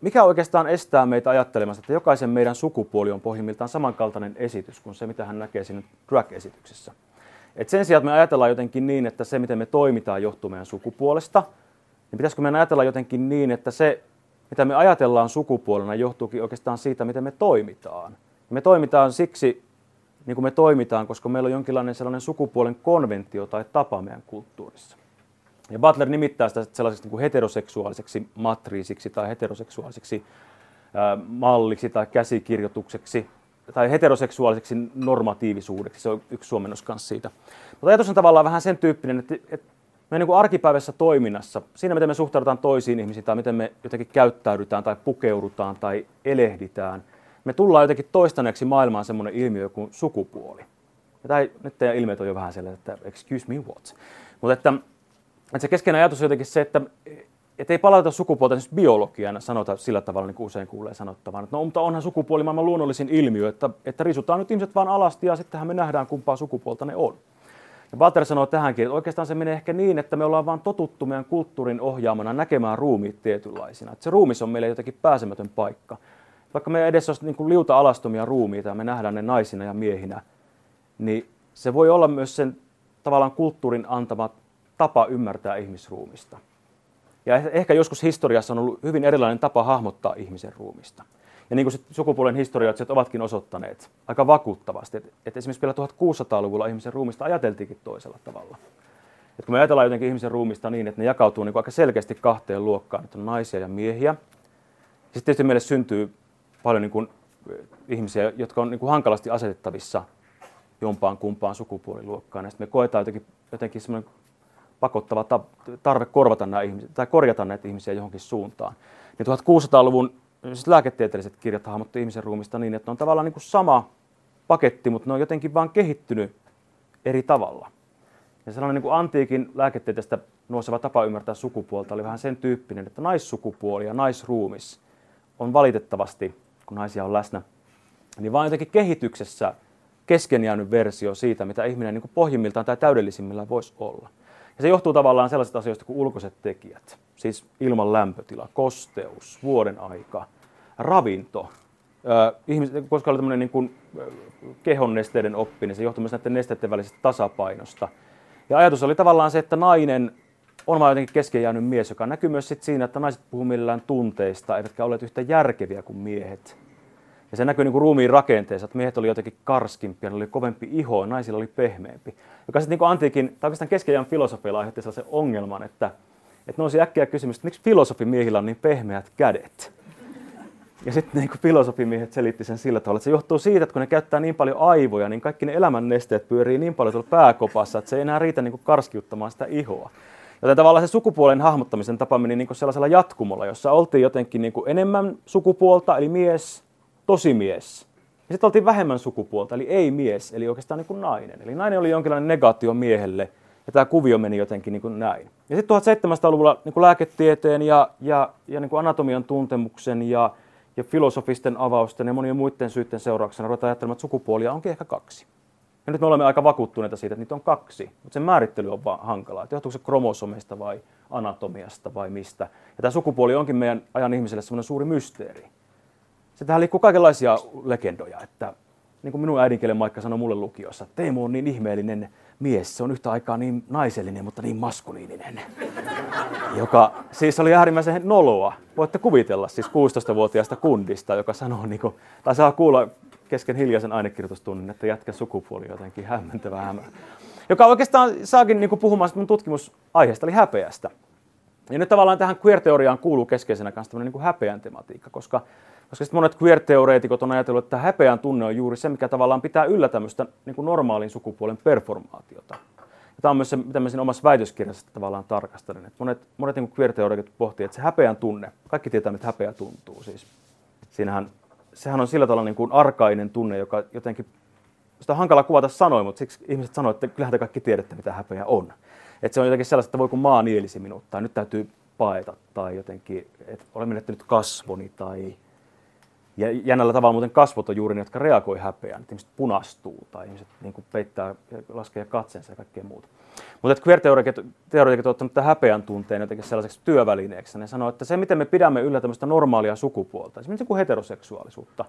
mikä oikeastaan estää meitä ajattelemasta, että jokaisen meidän sukupuoli on pohjimmiltaan samankaltainen esitys kuin se, mitä hän näkee siinä drag-esityksessä. Et sen sijaan, että me ajatellaan jotenkin niin, että se, miten me toimitaan, johtuu meidän sukupuolesta, niin pitäisikö meidän ajatella jotenkin niin, että se, mitä me ajatellaan sukupuolena, johtuukin oikeastaan siitä, miten me toimitaan. Me toimitaan siksi, niin kuin me toimitaan, koska meillä on jonkinlainen sellainen sukupuolen konventio tai tapa meidän kulttuurissa. Ja Butler nimittää sitä sellaiseksi niin kuin heteroseksuaaliseksi matriisiksi tai heteroseksuaaliseksi ää, malliksi tai käsikirjoitukseksi tai heteroseksuaaliseksi normatiivisuudeksi. Se on yksi suomennos kanssa siitä. Mutta ajatus on tavallaan vähän sen tyyppinen, että, että me niin kuin arkipäivässä toiminnassa, siinä miten me suhtaudutaan toisiin ihmisiin tai miten me jotenkin käyttäydytään tai pukeudutaan tai elehditään, me tullaan jotenkin toistaneeksi maailmaan semmoinen ilmiö kuin sukupuoli. Ja tämä, nyt teidän ilmeet on jo vähän sellainen, että excuse me what. Mutta että että se keskeinen ajatus on jotenkin se, että et ei palauta sukupuolta siis biologiana sanota sillä tavalla, niin kuin usein kuulee sanottavan. Että no, mutta onhan sukupuoli maailman luonnollisin ilmiö, että, että risutaan nyt ihmiset vaan alasti ja sittenhän me nähdään kumpaa sukupuolta ne on. Ja Walter sanoo tähänkin, että oikeastaan se menee ehkä niin, että me ollaan vaan totuttu meidän kulttuurin ohjaamana näkemään ruumiit tietynlaisina. Että se ruumis on meille jotenkin pääsemätön paikka. Vaikka meidän edessä olisi niin kuin liuta alastomia ruumiita ja me nähdään ne naisina ja miehinä, niin se voi olla myös sen tavallaan kulttuurin antama tapa ymmärtää ihmisruumista. Ja ehkä joskus historiassa on ollut hyvin erilainen tapa hahmottaa ihmisen ruumista. Ja niin kuin sukupuolen historioitsijat ovatkin osoittaneet aika vakuuttavasti, että, esimerkiksi vielä 1600-luvulla ihmisen ruumista ajateltiinkin toisella tavalla. Että kun me ajatellaan jotenkin ihmisen ruumista niin, että ne jakautuu niin kuin aika selkeästi kahteen luokkaan, että on naisia ja miehiä, sitten tietysti meille syntyy paljon niin kuin, ihmisiä, jotka on niin kuin hankalasti asetettavissa jompaan kumpaan sukupuoliluokkaan. Ja me koetaan jotenkin, jotenkin semmoinen pakottava tarve korvata nämä ihmiset, tai korjata näitä ihmisiä johonkin suuntaan. Niin 1600-luvun siis lääketieteelliset kirjat hahmottu ihmisen ruumista niin, että ne on tavallaan niin kuin sama paketti, mutta ne on jotenkin vaan kehittynyt eri tavalla. Ja sellainen niin kuin antiikin lääketieteestä nouseva tapa ymmärtää sukupuolta oli vähän sen tyyppinen, että naissukupuoli ja naisruumis on valitettavasti, kun naisia on läsnä, niin vaan jotenkin kehityksessä kesken jäänyt versio siitä, mitä ihminen niin kuin pohjimmiltaan tai täydellisimmillään voisi olla. Ja se johtuu tavallaan sellaisista asioista kuin ulkoiset tekijät, siis ilman lämpötila, kosteus, vuoden aika, ravinto. ihmiset, koska oli tämmöinen niin kuin kehon nesteiden oppi, niin se johtuu myös näiden nesteiden välisestä tasapainosta. Ja ajatus oli tavallaan se, että nainen on vaan jotenkin kesken jäänyt mies, joka näkyy myös sit siinä, että naiset puhuu millään tunteista, eivätkä ole yhtä järkeviä kuin miehet. Ja se näkyy niin kuin ruumiin rakenteessa, että miehet oli jotenkin karskimpia, oli kovempi iho, naisilla oli pehmeämpi. Joka sitten niin antiikin, tai oikeastaan keskeijän filosofialla aiheutti sellaisen ongelman, että, että nousi äkkiä kysymys, että miksi filosofimiehillä on niin pehmeät kädet? Ja sitten niin filosofimiehet selitti sen sillä tavalla, että se johtuu siitä, että kun ne käyttää niin paljon aivoja, niin kaikki ne elämän nesteet pyörii niin paljon tuolla pääkopassa, että se ei enää riitä niin karskiuttamaan sitä ihoa. Joten tavallaan se sukupuolen hahmottamisen tapa meni niin sellaisella jatkumolla, jossa oltiin jotenkin niin enemmän sukupuolta, eli mies, tosimies. Ja sitten oltiin vähemmän sukupuolta, eli ei mies, eli oikeastaan niin kuin nainen. Eli nainen oli jonkinlainen negaatio miehelle, ja tämä kuvio meni jotenkin niin kuin näin. Ja sitten 1700-luvulla niin kuin lääketieteen ja, ja, ja niin kuin anatomian tuntemuksen ja, ja filosofisten avausten ja monien muiden syiden seurauksena ruvetaan ajattelemaan, että sukupuolia onkin ehkä kaksi. Ja nyt me olemme aika vakuuttuneita siitä, että niitä on kaksi, mutta sen määrittely on vaan hankalaa. Että johtuuko se kromosomeista vai anatomiasta vai mistä. Ja tämä sukupuoli onkin meidän ajan ihmiselle semmoinen suuri mysteeri. Se tähän liikkuu kaikenlaisia legendoja, että niin kuin minun äidinkielen Maikka sanoi mulle lukiossa, Teemu on niin ihmeellinen mies, se on yhtä aikaa niin naisellinen, mutta niin maskuliininen. Joka siis oli äärimmäisen noloa. Voitte kuvitella siis 16-vuotiaasta kundista, joka sanoo, niin kuin, tai saa kuulla kesken hiljaisen ainekirjoitustunnin, että jätkä sukupuoli jotenkin hämmentävä hämä. Joka oikeastaan saakin niin kuin puhumaan mun tutkimusaiheesta, eli häpeästä. Ja nyt tavallaan tähän queer-teoriaan kuuluu keskeisenä kanssa tämmöinen niin häpeän tematiikka, koska, koska sitten monet queer-teoreetikot on ajatellut, että häpeän tunne on juuri se, mikä tavallaan pitää yllä tämmöistä niin kuin normaalin sukupuolen performaatiota. Ja tämä on myös se, mitä mä siinä omassa väitöskirjassa tavallaan tarkastelen. Että monet, monet niin queer-teoreetikot pohtii, että se häpeän tunne, kaikki tietää, mitä häpeä tuntuu. Siis siinähän sehän on sillä tavalla niin kuin arkainen tunne, joka jotenkin, sitä on hankala kuvata sanoin, mutta siksi ihmiset sanoo, että kyllähän te kaikki tiedätte, mitä häpeä on. Että se on jotenkin sellaista, että voi kun maa nielisi minut, tai nyt täytyy paeta, tai jotenkin, että olen menettänyt kasvoni, tai ja jännällä tavalla muuten kasvot on juuri ne, jotka reagoi häpeään. Että ihmiset punastuu tai ihmiset niin kuin peittää, laskee katsensa ja kaikkea muuta. Mutta queer-teoreetikot ovat ottaneet tämän häpeän tunteen jotenkin sellaiseksi työvälineeksi. Ne sanoo, että se, miten me pidämme yllä tämmöistä normaalia sukupuolta, esimerkiksi kuin heteroseksuaalisuutta,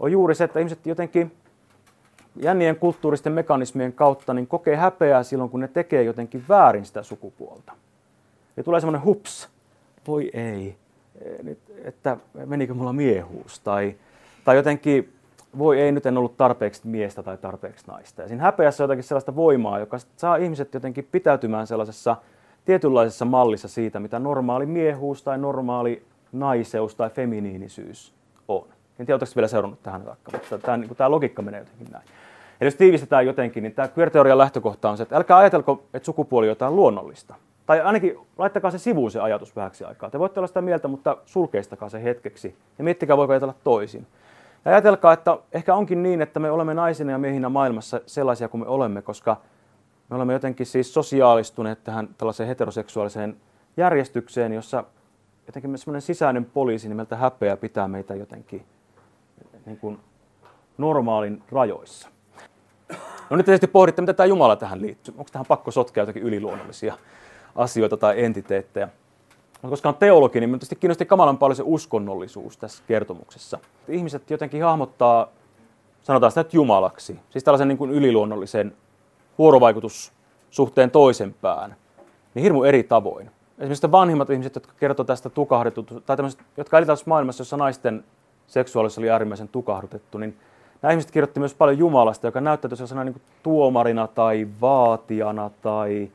on juuri se, että ihmiset jotenkin jännien kulttuuristen mekanismien kautta niin kokee häpeää silloin, kun ne tekee jotenkin väärin sitä sukupuolta. Ja tulee semmoinen hups, voi ei, että menikö mulla miehuus, tai, tai jotenkin voi ei nyt en ollut tarpeeksi miestä tai tarpeeksi naista. Ja siinä häpeässä on jotenkin sellaista voimaa, joka saa ihmiset jotenkin pitäytymään sellaisessa tietynlaisessa mallissa siitä, mitä normaali miehuus tai normaali naiseus tai feminiinisyys on. En tiedä, oletteko vielä seurannut tähän vaikka, mutta tämä, niin tämä logiikka menee jotenkin näin. Eli jos tiivistetään jotenkin, niin tämä queer-teorian lähtökohta on se, että älkää ajatelko, että sukupuoli on jotain luonnollista. Tai ainakin laittakaa se sivuun se ajatus vähäksi aikaa. Te voitte olla sitä mieltä, mutta sulkeistakaa se hetkeksi ja miettikää, voiko ajatella toisin. Ja ajatelkaa, että ehkä onkin niin, että me olemme naisina ja miehinä maailmassa sellaisia kuin me olemme, koska me olemme jotenkin siis sosiaalistuneet tähän tällaiseen heteroseksuaaliseen järjestykseen, jossa jotenkin semmoinen sisäinen poliisi nimeltä häpeä pitää meitä jotenkin niin kuin normaalin rajoissa. No nyt tietysti pohditte, mitä tämä Jumala tähän liittyy. Onko tähän pakko sotkea jotakin yliluonnollisia asioita tai entiteettejä? koska on teologi, niin tietysti kiinnosti kamalan paljon se uskonnollisuus tässä kertomuksessa. Ihmiset jotenkin hahmottaa, sanotaan sitä nyt Jumalaksi, siis tällaisen niin kuin yliluonnollisen vuorovaikutussuhteen toisen pään, niin hirmu eri tavoin. Esimerkiksi vanhimmat ihmiset, jotka kertovat tästä tukahdutettu, tai tämmöiset, jotka elivät maailmassa, jossa naisten seksuaalisuus oli äärimmäisen tukahdutettu, niin nämä ihmiset kirjoitti myös paljon Jumalasta, joka näyttäytyi sellaisena niin tuomarina tai vaatijana tai,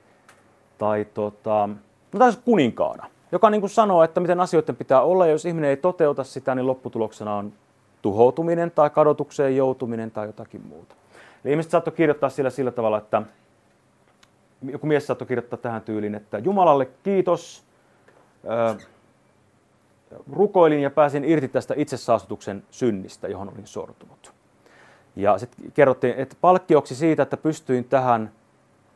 tai tota, no kuninkaana. joka niin kuin sanoo, että miten asioiden pitää olla, ja jos ihminen ei toteuta sitä, niin lopputuloksena on tuhoutuminen tai kadotukseen joutuminen tai jotakin muuta. Eli ihmiset saattoi kirjoittaa sillä sillä tavalla, että joku mies saattoi kirjoittaa tähän tyyliin, että Jumalalle kiitos, rukoilin ja pääsin irti tästä itsesaastutuksen synnistä, johon olin sortunut. Ja sitten kerrottiin, että palkkioksi siitä, että pystyin tähän,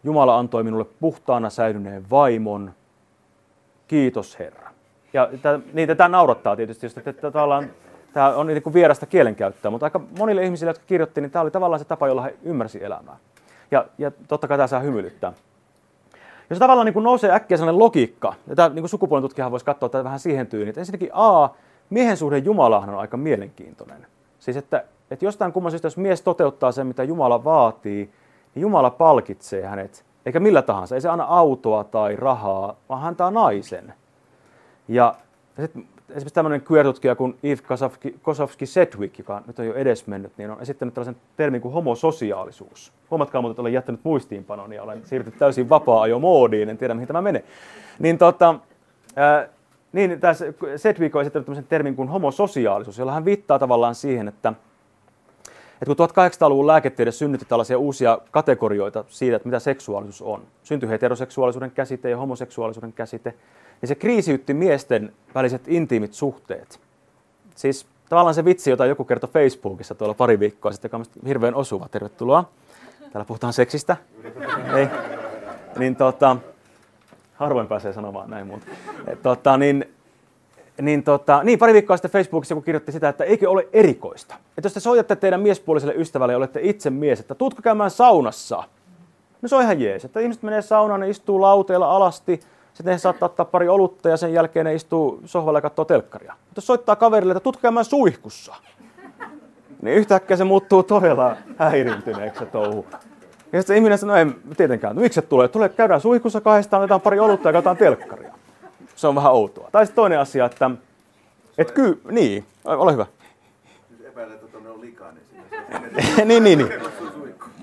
Jumala antoi minulle puhtaana säilyneen vaimon. Kiitos Herra. Ja niitä tämä naurattaa tietysti, että, tämä on niin kuin vierasta kielenkäyttöä, mutta aika monille ihmisille, jotka kirjoitti, niin tämä oli tavallaan se tapa, jolla he ymmärsivät elämää. Ja, ja totta kai tämä saa hymyilyttää. Jos tavallaan niin kuin nousee äkkiä sellainen logiikka, ja tämä niin sukupuolen tutkijahan voisi katsoa tätä vähän siihen tyyliin, että ensinnäkin A, miehen suhde Jumalaan on aika mielenkiintoinen. Siis että, että jostain kumman syystä, jos mies toteuttaa sen, mitä Jumala vaatii, niin Jumala palkitsee hänet, eikä millä tahansa. Ei se anna autoa tai rahaa, vaan hän antaa naisen. Ja sitten esimerkiksi tämmöinen queer-tutkija kuin Yves Kosowski Sedgwick, joka nyt on jo edesmennyt, niin on esittänyt tällaisen termin kuin homososiaalisuus. Huomatkaa että olen jättänyt muistiinpanon ja olen siirtynyt täysin vapaa-ajo moodiin, en tiedä mihin tämä menee. Niin, tota, ää, niin tässä Sedgwick on esittänyt tämmöisen termin kuin homososiaalisuus, jolla hän viittaa tavallaan siihen, että että kun 1800-luvun lääketiede synnytti tällaisia uusia kategorioita siitä, että mitä seksuaalisuus on, syntyi heteroseksuaalisuuden käsite ja homoseksuaalisuuden käsite, niin se kriisiytti miesten väliset intiimit suhteet. Siis tavallaan se vitsi, jota joku kertoi Facebookissa tuolla pari viikkoa sitten, joka on hirveän osuva. Tervetuloa. Täällä puhutaan seksistä. Ei. Niin tota, harvoin pääsee sanomaan näin muuta. Tota, niin, niin, tota, niin, pari viikkoa sitten Facebookissa joku kirjoitti sitä, että eikö ole erikoista. Että jos te soitatte teidän miespuoliselle ystävälle ja olette itse mies, että tuutko käymään saunassa, no se on ihan jees. Että ihmiset menee saunaan, ne istuu lauteilla alasti, sitten ne saattaa ottaa pari olutta ja sen jälkeen ne istuu sohvalle ja katsoo telkkaria. Mutta jos soittaa kaverille, että tutka käymään suihkussa, niin yhtäkkiä se muuttuu todella häiriintyneeksi se touhu. Ja sitten ihminen sanoo, ei tietenkään, miksi se tulee? Tulee, käydään suihkussa kahdestaan, otetaan pari olutta ja katsotaan telkkaria. Se on vähän outoa. Tai sitten toinen asia, että et ky, niin, ole hyvä. Epäilet, että on likainen. niin, niin, niin.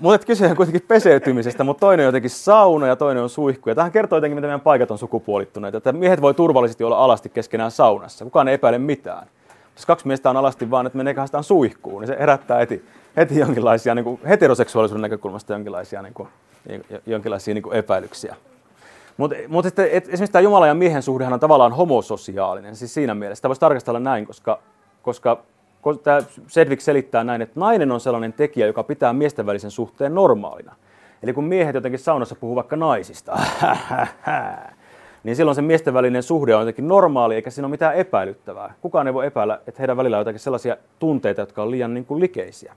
Mutta kyse on kuitenkin peseytymisestä, mutta toinen on jotenkin sauna ja toinen on suihku. Ja tähän kertoo jotenkin, miten meidän paikat on sukupuolittuneet. Että miehet voi turvallisesti olla alasti keskenään saunassa. Kukaan ei epäile mitään. Jos kaksi miestä on alasti vaan, että menee kahdestaan suihkuun, niin se herättää heti, heti jonkinlaisia niin kuin heteroseksuaalisuuden näkökulmasta jonkinlaisia, niin kuin, jonkinlaisia niin kuin epäilyksiä. Mutta mut et, et, esimerkiksi tämä Jumalan ja miehen suhdehan on tavallaan homososiaalinen, siis siinä mielessä. Sitä voisi tarkastella näin, koska, koska tämä Sedvik selittää näin, että nainen on sellainen tekijä, joka pitää miesten välisen suhteen normaalina. Eli kun miehet jotenkin saunassa puhuu vaikka naisista, niin silloin se miesten välinen suhde on jotenkin normaali, eikä siinä ole mitään epäilyttävää. Kukaan ei voi epäillä, että heidän välillä on jotakin sellaisia tunteita, jotka on liian niin kuin likeisiä.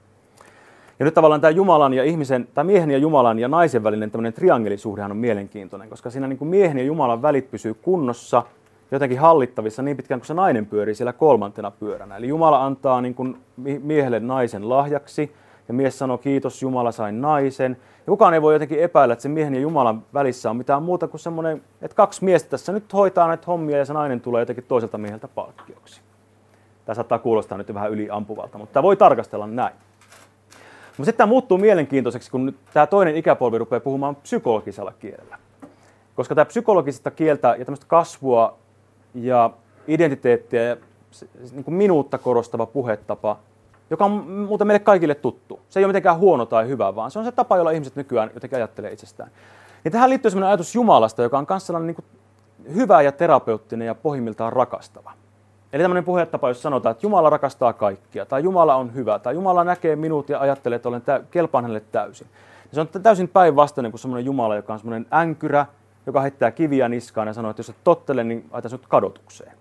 Ja nyt tavallaan tämä Jumalan ja ihmisen, tai miehen ja Jumalan ja naisen välinen tämmöinen triangelisuhdehan on mielenkiintoinen, koska siinä niin kuin miehen ja Jumalan välit pysyy kunnossa – jotenkin hallittavissa niin pitkään kuin se nainen pyörii siellä kolmantena pyöränä. Eli Jumala antaa niin kuin miehelle naisen lahjaksi, ja mies sanoo, kiitos Jumala sain naisen. Ja kukaan ei voi jotenkin epäillä, että se miehen ja Jumalan välissä on mitään muuta kuin semmoinen, että kaksi miestä tässä nyt hoitaa näitä hommia ja se nainen tulee jotenkin toiselta mieheltä palkkioksi. Tämä saattaa kuulostaa nyt vähän yliampuvalta, mutta tämä voi tarkastella näin. Mutta sitten tämä muuttuu mielenkiintoiseksi, kun tämä toinen ikäpolvi rupeaa puhumaan psykologisella kielellä. Koska tämä psykologisesta kieltä ja tämmöistä kasvua ja identiteettiä ja niin kuin minuutta korostava puhetapa, joka on muuten meille kaikille tuttu. Se ei ole mitenkään huono tai hyvä, vaan se on se tapa, jolla ihmiset nykyään jotenkin ajattelee itsestään. Ja tähän liittyy sellainen ajatus Jumalasta, joka on myös niin hyvä ja terapeuttinen ja pohjimmiltaan rakastava. Eli tämmöinen puhetapa, jos sanotaan, että Jumala rakastaa kaikkia, tai Jumala on hyvä, tai Jumala näkee minut ja ajattelee, että olen tä- kelpaan hänelle täysin. Ja se on täysin päinvastainen kuin semmoinen Jumala, joka on semmoinen änkyrä, joka heittää kiviä niskaan ja sanoo, että jos et tottele, niin aita sinut kadotukseen.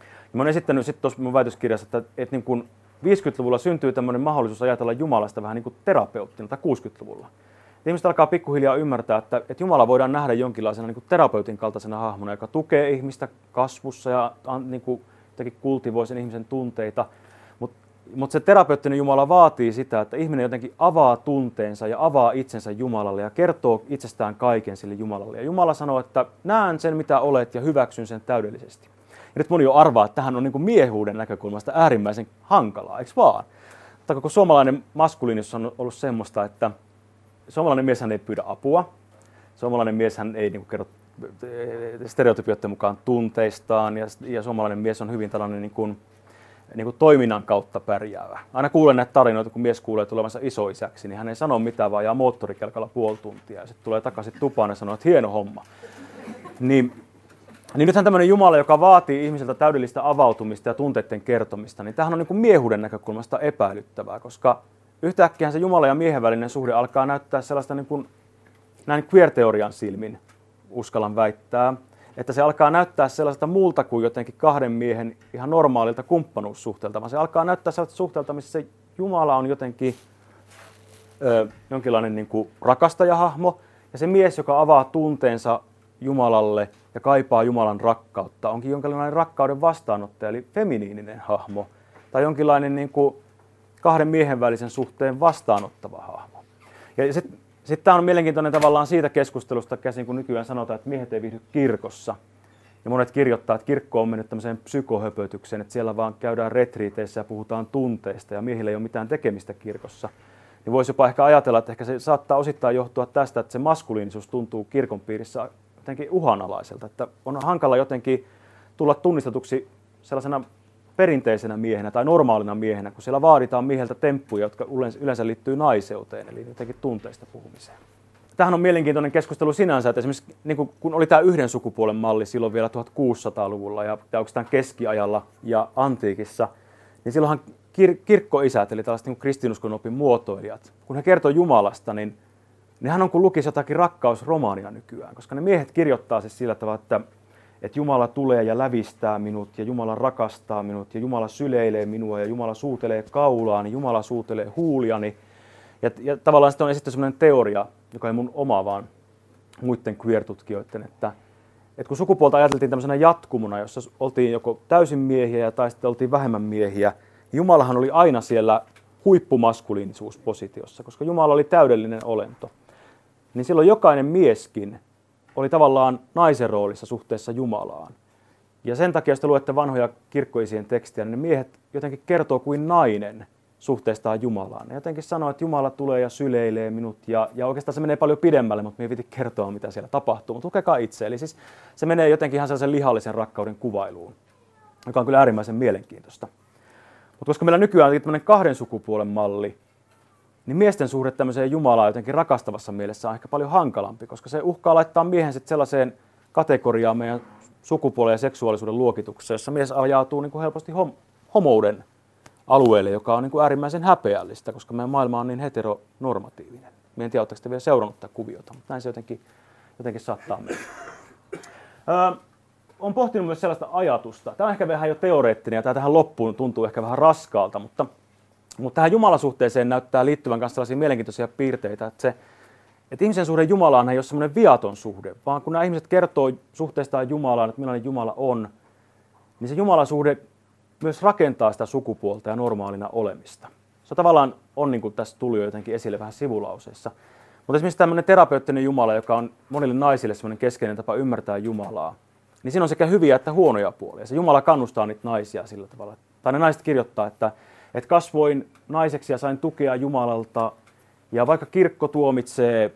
Ja mä olen esittänyt sitten tuossa mun väitöskirjassa, että, että niin kun 50-luvulla syntyy tämmöinen mahdollisuus ajatella Jumalasta vähän niin kuin terapeuttina, tai 60-luvulla. Ja ihmiset alkaa pikkuhiljaa ymmärtää, että, että Jumala voidaan nähdä jonkinlaisena niin kuin terapeutin kaltaisena hahmona, joka tukee ihmistä kasvussa ja niin kuin, kultivoi sen ihmisen tunteita, mutta se terapeuttinen Jumala vaatii sitä, että ihminen jotenkin avaa tunteensa ja avaa itsensä Jumalalle ja kertoo itsestään kaiken sille Jumalalle. Ja Jumala sanoo, että näen sen mitä olet ja hyväksyn sen täydellisesti. Ja nyt moni jo arvaa, että tähän on niin miehuuden näkökulmasta äärimmäisen hankalaa, eikö vaan? Mutta koko suomalainen maskuliinisuus on ollut semmoista, että suomalainen mies ei pyydä apua, suomalainen mies ei niin kuin kerro stereotypioiden mukaan tunteistaan ja, ja suomalainen mies on hyvin tällainen niin kuin, niin kuin toiminnan kautta pärjäävä. Aina kuulen näitä tarinoita, kun mies kuulee tulevansa isoisäksi, niin hän ei sano mitään, vaan jää moottorikelkalla puoli tuntia ja sitten tulee takaisin tupaan ja sanoo, että hieno homma. Niin, niin nythän tämmöinen Jumala, joka vaatii ihmiseltä täydellistä avautumista ja tunteiden kertomista, niin tämähän on niin kuin miehuuden näkökulmasta epäilyttävää, koska yhtäkkiä se Jumala ja miehen välinen suhde alkaa näyttää sellaista niin kuin, näin queer-teorian silmin, uskallan väittää, että se alkaa näyttää sellaista muulta kuin jotenkin kahden miehen ihan normaalilta kumppanuussuhteelta, vaan se alkaa näyttää sellaista suhteelta, missä se Jumala on jotenkin ö, jonkinlainen niin kuin rakastajahahmo, ja se mies, joka avaa tunteensa Jumalalle ja kaipaa Jumalan rakkautta, onkin jonkinlainen rakkauden vastaanottaja, eli feminiininen hahmo, tai jonkinlainen niin kuin kahden miehen välisen suhteen vastaanottava hahmo. Ja sitten sitten tämä on mielenkiintoinen tavallaan siitä keskustelusta käsin, kun nykyään sanotaan, että miehet ei viihdy kirkossa. Ja monet kirjoittaa, että kirkko on mennyt tämmöiseen psykohöpötykseen, että siellä vaan käydään retriiteissä ja puhutaan tunteista ja miehillä ei ole mitään tekemistä kirkossa. Niin voisi jopa ehkä ajatella, että ehkä se saattaa osittain johtua tästä, että se maskuliinisuus tuntuu kirkon piirissä jotenkin uhanalaiselta. Että on hankala jotenkin tulla tunnistetuksi sellaisena perinteisenä miehenä tai normaalina miehenä, kun siellä vaaditaan mieheltä temppuja, jotka yleensä liittyy naiseuteen, eli jotenkin tunteista puhumiseen. Tähän on mielenkiintoinen keskustelu sinänsä, että esimerkiksi niin kun oli tämä yhden sukupuolen malli silloin vielä 1600-luvulla ja, oikeastaan keskiajalla ja antiikissa, niin silloinhan kir- kirkkoisät, eli tällaiset niin kristinuskon opin muotoilijat, kun he kertoo Jumalasta, niin, niin hän on kuin lukisi jotakin rakkausromaania nykyään, koska ne miehet kirjoittaa siis sillä tavalla, että että Jumala tulee ja lävistää minut ja Jumala rakastaa minut ja Jumala syleilee minua ja Jumala suutelee kaulaani, Jumala suutelee huuliani. Ja, ja tavallaan sitten on esitetty sellainen teoria, joka ei mun oma, vaan muiden queer-tutkijoiden, että, että kun sukupuolta ajateltiin tämmöisenä jatkumona, jossa oltiin joko täysin miehiä tai sitten oltiin vähemmän miehiä, niin Jumalahan oli aina siellä huippumaskuliinisuuspositiossa, koska Jumala oli täydellinen olento. Niin silloin jokainen mieskin oli tavallaan naisen roolissa suhteessa Jumalaan. Ja sen takia, jos te luette vanhoja kirkkoisien tekstiä, niin miehet jotenkin kertoo kuin nainen suhteestaan Jumalaan. Ne jotenkin sanoo, että Jumala tulee ja syleilee minut, ja, ja oikeastaan se menee paljon pidemmälle, mutta me piti kertoa, mitä siellä tapahtuu. Mutta lukekaa itse. Eli siis se menee jotenkin ihan sellaisen lihallisen rakkauden kuvailuun, joka on kyllä äärimmäisen mielenkiintoista. Mutta koska meillä nykyään on tämmöinen kahden sukupuolen malli, niin miesten suhde tämmöiseen Jumalaan jotenkin rakastavassa mielessä on ehkä paljon hankalampi, koska se uhkaa laittaa miehen sitten sellaiseen kategoriaan meidän sukupuolen ja seksuaalisuuden luokituksessa, jossa mies ajautuu niin kuin helposti hom- homouden alueelle, joka on niin kuin äärimmäisen häpeällistä, koska meidän maailma on niin heteronormatiivinen. Mie en tiedä, oletteko vielä seurannut tätä kuviota, mutta näin se jotenkin, jotenkin saattaa mennä. Öö, on pohtinut myös sellaista ajatusta. Tämä on ehkä vähän jo teoreettinen ja tämä tähän loppuun tuntuu ehkä vähän raskaalta, mutta mutta tähän Jumalasuhteeseen näyttää liittyvän myös sellaisia mielenkiintoisia piirteitä, että, se, että ihmisen suhde Jumalaan ei ole semmoinen viaton suhde, vaan kun nämä ihmiset kertoo suhteestaan Jumalaan, että millainen Jumala on, niin se Jumalasuhde myös rakentaa sitä sukupuolta ja normaalina olemista. Se tavallaan on, niin kuin tässä tuli jo jotenkin esille vähän sivulauseissa. Mutta esimerkiksi tämmöinen terapeuttinen Jumala, joka on monille naisille semmoinen keskeinen tapa ymmärtää Jumalaa, niin siinä on sekä hyviä että huonoja puolia. Se Jumala kannustaa niitä naisia sillä tavalla. Tai ne naiset kirjoittaa, että että kasvoin naiseksi ja sain tukea Jumalalta. Ja vaikka kirkko tuomitsee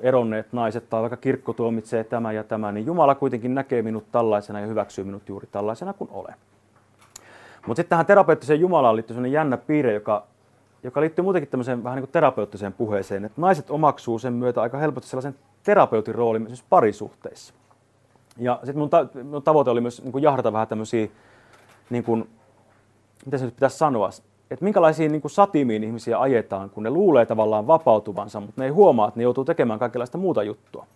eronneet naiset tai vaikka kirkko tuomitsee tämä ja tämä, niin Jumala kuitenkin näkee minut tällaisena ja hyväksyy minut juuri tällaisena kuin olen. Mutta sitten tähän terapeuttiseen Jumalaan liittyy sellainen jännä piirre, joka, joka liittyy muutenkin tämmöiseen vähän niin kuin terapeuttiseen puheeseen, että naiset omaksuu sen myötä aika helposti sellaisen terapeutin roolin myös parisuhteissa. Ja sitten mun, ta- mun tavoite oli myös niin kuin jahdata vähän tämmöisiä, niin kuin, mitä se nyt pitäisi sanoa, että minkälaisiin niin satimiin ihmisiä ajetaan, kun ne luulee tavallaan vapautuvansa, mutta ne ei huomaa, että ne joutuu tekemään kaikenlaista muuta juttua.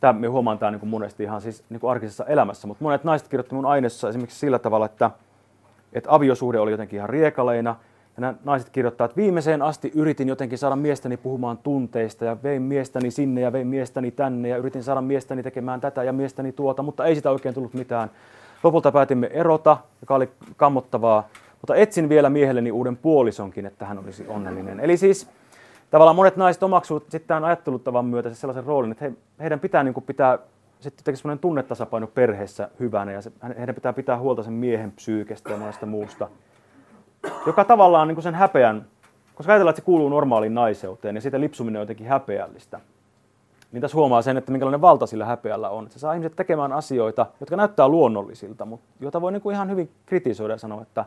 Tämä me huomaan tämä niin monesti ihan siis niin kuin arkisessa elämässä, mutta monet naiset kirjoittivat mun aineessa esimerkiksi sillä tavalla, että, että aviosuhde oli jotenkin ihan riekaleina, ja nämä naiset kirjoittaa, että viimeiseen asti yritin jotenkin saada miestäni puhumaan tunteista ja vein miestäni sinne ja vein miestäni tänne ja yritin saada miestäni tekemään tätä ja miestäni tuota, mutta ei sitä oikein tullut mitään. Lopulta päätimme erota, joka oli kammottavaa mutta etsin vielä miehelleni uuden puolisonkin, että hän olisi onnellinen. Eli siis tavallaan monet naiset omaksuvat sitten tämän ajattelutavan myötä sellaisen roolin, että he, heidän pitää niin kuin pitää sitten jotenkin sellainen tunnetasapaino perheessä hyvänä ja se, heidän pitää pitää huolta sen miehen psyykestä ja monesta muusta, joka tavallaan niin kuin sen häpeän, koska ajatellaan, että se kuuluu normaaliin naiseuteen ja siitä lipsuminen on jotenkin häpeällistä, niin tässä huomaa sen, että minkälainen valta sillä häpeällä on. Se saa ihmiset tekemään asioita, jotka näyttää luonnollisilta, mutta joita voi niin kuin ihan hyvin kritisoida ja sanoa, että,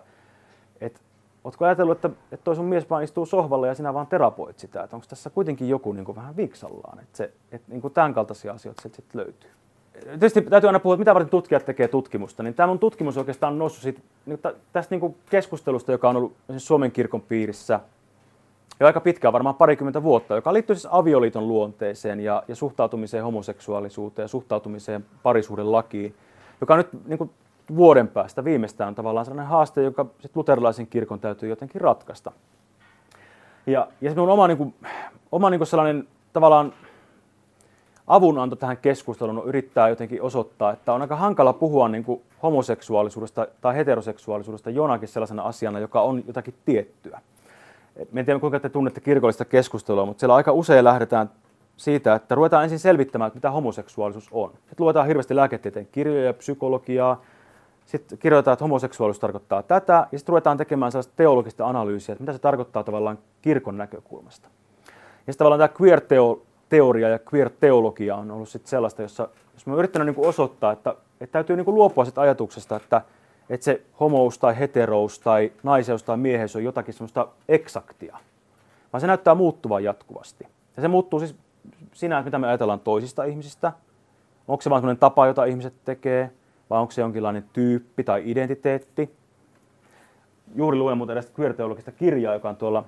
että Oletko ajatellut, että, että toi sun mies vaan istuu sohvalla ja sinä vaan terapoit sitä, että onko tässä kuitenkin joku niin kuin vähän viksallaan, että, se, että niin kuin tämän kaltaisia asioita sitten löytyy. Tietysti täytyy aina puhua, että mitä varten tutkijat tekee tutkimusta, niin tämä mun tutkimus oikeastaan on noussut siitä, niin tästä niin kuin keskustelusta, joka on ollut Suomen kirkon piirissä jo aika pitkään, varmaan parikymmentä vuotta, joka liittyy siis avioliiton luonteeseen ja, ja suhtautumiseen homoseksuaalisuuteen ja suhtautumiseen parisuuden lakiin, joka nyt niin kuin vuoden päästä viimeistään on tavallaan sellainen haaste, joka sit luterilaisen kirkon täytyy jotenkin ratkaista. Ja, ja se minun oma, niin kuin, oma niin kuin sellainen tavallaan avunanto tähän keskusteluun on yrittää jotenkin osoittaa, että on aika hankala puhua niin kuin homoseksuaalisuudesta tai heteroseksuaalisuudesta jonakin sellaisena asiana, joka on jotakin tiettyä. En tiedä, kuinka te tunnette kirkollista keskustelua, mutta siellä aika usein lähdetään siitä, että ruvetaan ensin selvittämään, että mitä homoseksuaalisuus on. Sitten luetaan hirveästi lääketieteen kirjoja, psykologiaa, sitten kirjoitetaan, että homoseksuaalisuus tarkoittaa tätä, ja sitten ruvetaan tekemään sellaista teologista analyysiä, että mitä se tarkoittaa tavallaan kirkon näkökulmasta. Ja sitten tavallaan tämä queer-teoria ja queer-teologia on ollut sitten sellaista, jossa jos mä yrittänyt niin osoittaa, että, että täytyy niin luopua siitä ajatuksesta, että, että se homous tai heterous tai naiseus tai mieheys on jotakin semmoista eksaktia, vaan se näyttää muuttuvan jatkuvasti. Ja se muuttuu siis että mitä me ajatellaan toisista ihmisistä, onko se vain semmoinen tapa, jota ihmiset tekee, vai onko se jonkinlainen tyyppi tai identiteetti. Juuri luen muuten edes queer-teologista kirjaa, joka on tuolla,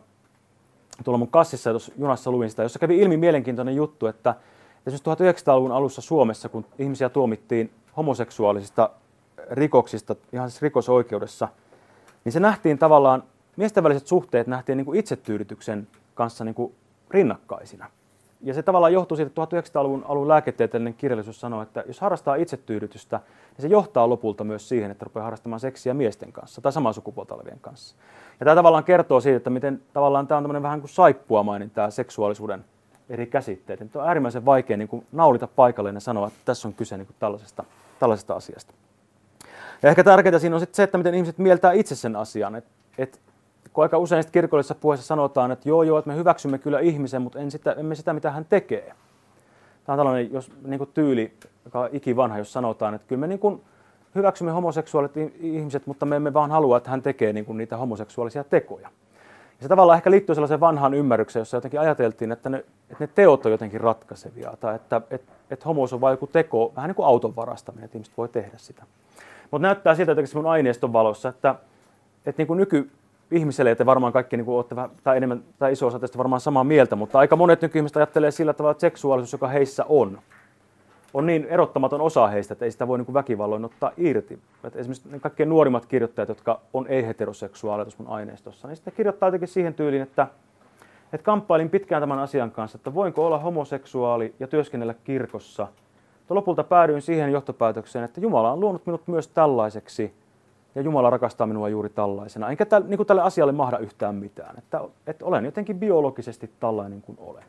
tuolla mun kassissa tuossa junassa luin sitä, jossa kävi ilmi mielenkiintoinen juttu, että esimerkiksi 1900-luvun alussa Suomessa, kun ihmisiä tuomittiin homoseksuaalisista rikoksista ihan siis rikosoikeudessa, niin se nähtiin tavallaan, miesten väliset suhteet nähtiin niin kuin itsetyydytyksen kanssa niin kuin rinnakkaisina ja se tavallaan johtuu siitä, että 1900-luvun alun lääketieteellinen kirjallisuus sanoo, että jos harrastaa itsetyydytystä, niin se johtaa lopulta myös siihen, että rupeaa harrastamaan seksiä miesten kanssa tai samaa sukupuolta olevien kanssa. Ja tämä tavallaan kertoo siitä, että miten tavallaan tämä on tämmöinen vähän kuin saippuamainen tämä seksuaalisuuden eri käsitteet. Että on äärimmäisen vaikea niin kuin naulita paikalleen ja sanoa, että tässä on kyse niin kuin tällaisesta, tällaisesta asiasta. Ja ehkä tärkeintä siinä on sitten se, että miten ihmiset mieltää itse sen asian. Että et kun aika usein kirkollisessa puheessa sanotaan, että joo joo, että me hyväksymme kyllä ihmisen, mutta en sitä, emme sitä, mitä hän tekee. Tämä on tällainen jos, niin kuin tyyli, joka on ikivanha, jos sanotaan, että kyllä me niin kuin hyväksymme homoseksuaalit ihmiset, mutta me emme vaan halua, että hän tekee niin kuin niitä homoseksuaalisia tekoja. Ja se tavallaan ehkä liittyy sellaiseen vanhaan ymmärrykseen, jossa jotenkin ajateltiin, että ne, että ne teot on jotenkin ratkaisevia, tai että, että, että homous on vain joku teko, vähän niin kuin auton varastaminen, että ihmiset voi tehdä sitä. Mutta näyttää siltä että mun aineiston valossa, että, että niin kuin nyky, ihmiselle, että varmaan kaikki niin olette vähän, tai enemmän tai iso osa tästä varmaan samaa mieltä, mutta aika monet nykyihmiset ajattelee sillä tavalla, että seksuaalisuus, joka heissä on, on niin erottamaton osa heistä, että ei sitä voi niin väkivalloin ottaa irti. Että esimerkiksi ne kaikkein nuorimmat kirjoittajat, jotka on ei-heteroseksuaaleja tuossa mun aineistossa, niin sitten kirjoittaa jotenkin siihen tyyliin, että, että kamppailin pitkään tämän asian kanssa, että voinko olla homoseksuaali ja työskennellä kirkossa. Mutta lopulta päädyin siihen johtopäätökseen, että Jumala on luonut minut myös tällaiseksi – ja Jumala rakastaa minua juuri tällaisena. Enkä täl, niin kuin tälle asialle mahda yhtään mitään. Että, että olen jotenkin biologisesti tällainen kuin olen.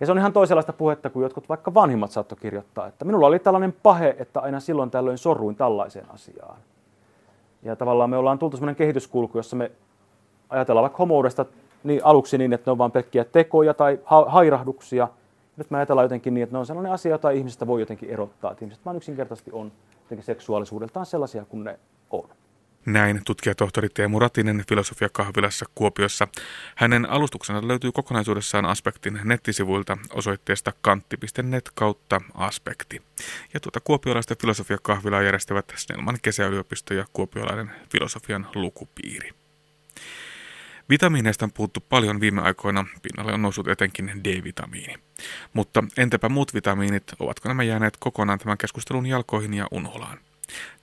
Ja se on ihan toisenlaista puhetta kuin jotkut vaikka vanhimmat saattoi kirjoittaa, että minulla oli tällainen pahe, että aina silloin tällöin sorruin tällaiseen asiaan. Ja tavallaan me ollaan tultu sellainen kehityskulku, jossa me ajatellaan vaikka homoudesta niin aluksi niin, että ne on vain pelkkiä tekoja tai ha- hairahduksia. Nyt me ajatellaan jotenkin niin, että ne on sellainen asia, jota ihmisestä voi jotenkin erottaa. Että ihmiset vaan yksinkertaisesti on jotenkin seksuaalisuudeltaan sellaisia kuin ne on. Näin tutkijatohtori Teemu Ratinen filosofiakahvilassa Kuopiossa. Hänen alustuksensa löytyy kokonaisuudessaan Aspektin nettisivuilta osoitteesta kantti.net kautta aspekti. Ja tuota kuopiolaista filosofiakahvilaa järjestävät Snellman kesäyliopisto ja kuopiolainen filosofian lukupiiri. Vitamiineista on puhuttu paljon viime aikoina, pinnalle on noussut etenkin D-vitamiini. Mutta entäpä muut vitamiinit, ovatko nämä jääneet kokonaan tämän keskustelun jalkoihin ja unholaan?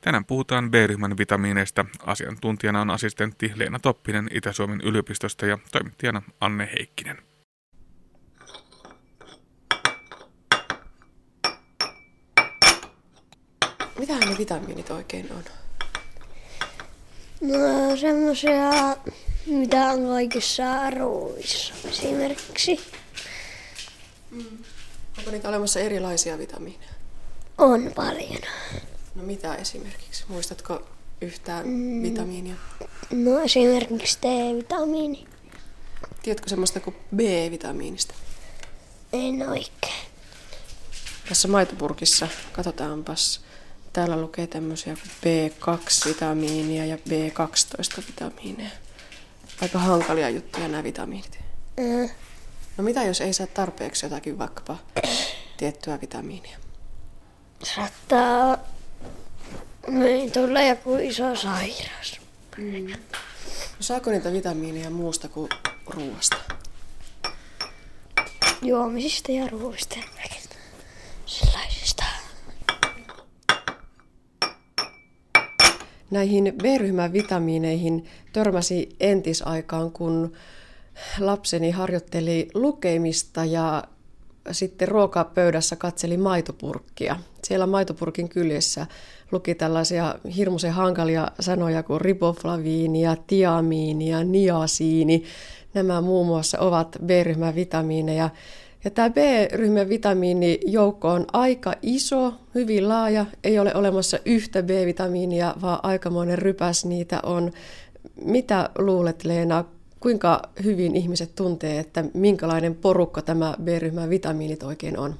Tänään puhutaan B-ryhmän vitamiineista. Asiantuntijana on assistentti Leena Toppinen Itä-Suomen yliopistosta ja toimittajana Anne Heikkinen. Mitä ne vitamiinit oikein on? No semmoisia, mitä on kaikissa ruuissa esimerkiksi. Mm. Onko niitä olemassa erilaisia vitamiineja? On paljon. No mitä esimerkiksi? Muistatko yhtään mm. vitamiinia? No esimerkiksi D-vitamiini. Tiedätkö semmoista kuin B-vitamiinista? En oikein. Tässä maitopurkissa, katsotaanpas, täällä lukee tämmöisiä kuin B2-vitamiinia ja B12-vitamiineja. Aika hankalia juttuja nämä vitamiinit. Mm. No mitä jos ei saa tarpeeksi jotakin vaikkapa tiettyä vitamiinia? Saattaa niin tulla joku iso sairaus. No saako niitä vitamiineja muusta kuin ruoasta? Juomisista ja ruoista. Sellaisista. Näihin B-ryhmän vitamiineihin törmäsi entisaikaan, kun lapseni harjoitteli lukemista ja sitten ruokapöydässä katseli maitopurkkia. Siellä maitopurkin kyljessä luki tällaisia hirmuisen hankalia sanoja kuin riboflaviini tiamiini ja niasiini. Nämä muun muassa ovat B-ryhmän vitamiineja. Ja tämä B-ryhmän vitamiinijoukko on aika iso, hyvin laaja. Ei ole olemassa yhtä B-vitamiinia, vaan aikamoinen rypäs niitä on. Mitä luulet, Leena, kuinka hyvin ihmiset tuntee, että minkälainen porukka tämä B-ryhmän vitamiinit oikein on?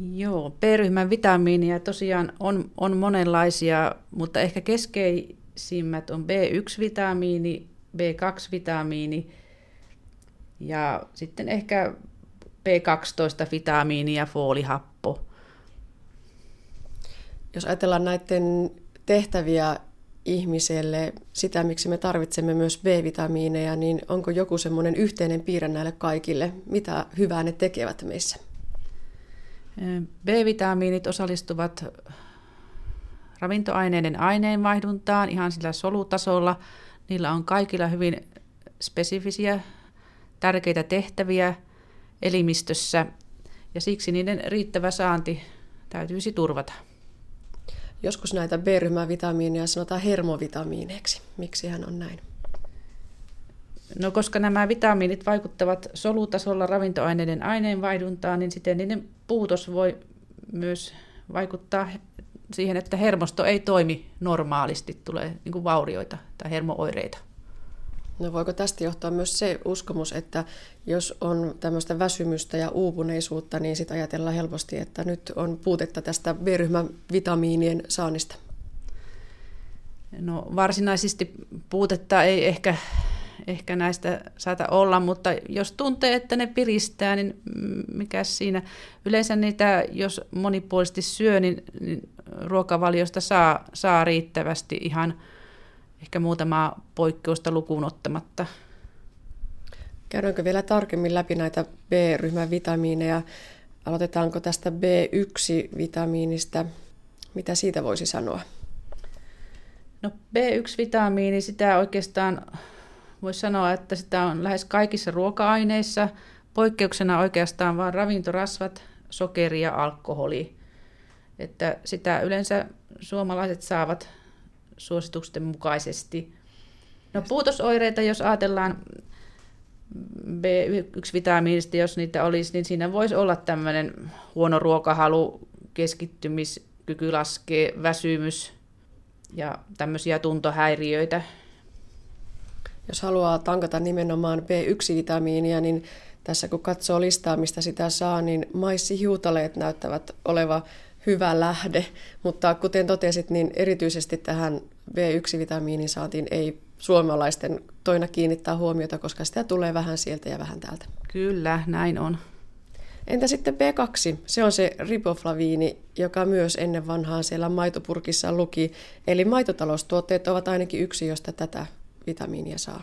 Joo, B-ryhmän vitamiinia tosiaan on, on monenlaisia, mutta ehkä keskeisimmät on B1-vitamiini, B2-vitamiini ja sitten ehkä B12-vitamiini ja foolihappo. Jos ajatellaan näiden tehtäviä ihmiselle, sitä miksi me tarvitsemme myös B-vitamiineja, niin onko joku semmoinen yhteinen piirre näille kaikille? Mitä hyvää ne tekevät meissä? B-vitamiinit osallistuvat ravintoaineiden aineenvaihduntaan ihan sillä solutasolla. Niillä on kaikilla hyvin spesifisiä, tärkeitä tehtäviä elimistössä ja siksi niiden riittävä saanti täytyisi turvata. Joskus näitä B-ryhmän vitamiineja sanotaan hermovitamiineiksi. Miksi hän on näin? No koska nämä vitamiinit vaikuttavat solutasolla ravintoaineiden aineenvaihduntaan, niin siten niiden puutos voi myös vaikuttaa siihen, että hermosto ei toimi normaalisti, tulee niin kuin vaurioita tai hermooireita. No voiko tästä johtaa myös se uskomus, että jos on tämmöistä väsymystä ja uupuneisuutta, niin sitten ajatellaan helposti, että nyt on puutetta tästä B-ryhmän vitamiinien saannista? No varsinaisesti puutetta ei ehkä ehkä näistä saata olla, mutta jos tuntee, että ne piristää, niin mikä siinä? Yleensä niitä, jos monipuolisesti syö, niin, niin ruokavaliosta saa, saa riittävästi ihan ehkä muutamaa poikkeusta lukuun ottamatta. Käydäänkö vielä tarkemmin läpi näitä B-ryhmän vitamiineja? Aloitetaanko tästä B1-vitamiinista? Mitä siitä voisi sanoa? No B1-vitamiini, sitä oikeastaan voisi sanoa, että sitä on lähes kaikissa ruoka-aineissa, poikkeuksena oikeastaan vain ravintorasvat, sokeri ja alkoholi. Että sitä yleensä suomalaiset saavat suositusten mukaisesti. No puutosoireita, jos ajatellaan B1-vitamiinista, jos niitä olisi, niin siinä voisi olla tämmöinen huono ruokahalu, keskittymiskyky laskee, väsymys ja tämmöisiä tuntohäiriöitä. Jos haluaa tankata nimenomaan B1-vitamiinia, niin tässä kun katsoo listaa, mistä sitä saa, niin maissihiutaleet näyttävät oleva hyvä lähde, mutta kuten totesit, niin erityisesti tähän B1-vitamiinin saatiin ei suomalaisten toina kiinnittää huomiota, koska sitä tulee vähän sieltä ja vähän täältä. Kyllä, näin on. Entä sitten B2? Se on se riboflaviini, joka myös ennen vanhaan siellä maitopurkissa luki. Eli maitotaloustuotteet ovat ainakin yksi, josta tätä vitamiinia saa.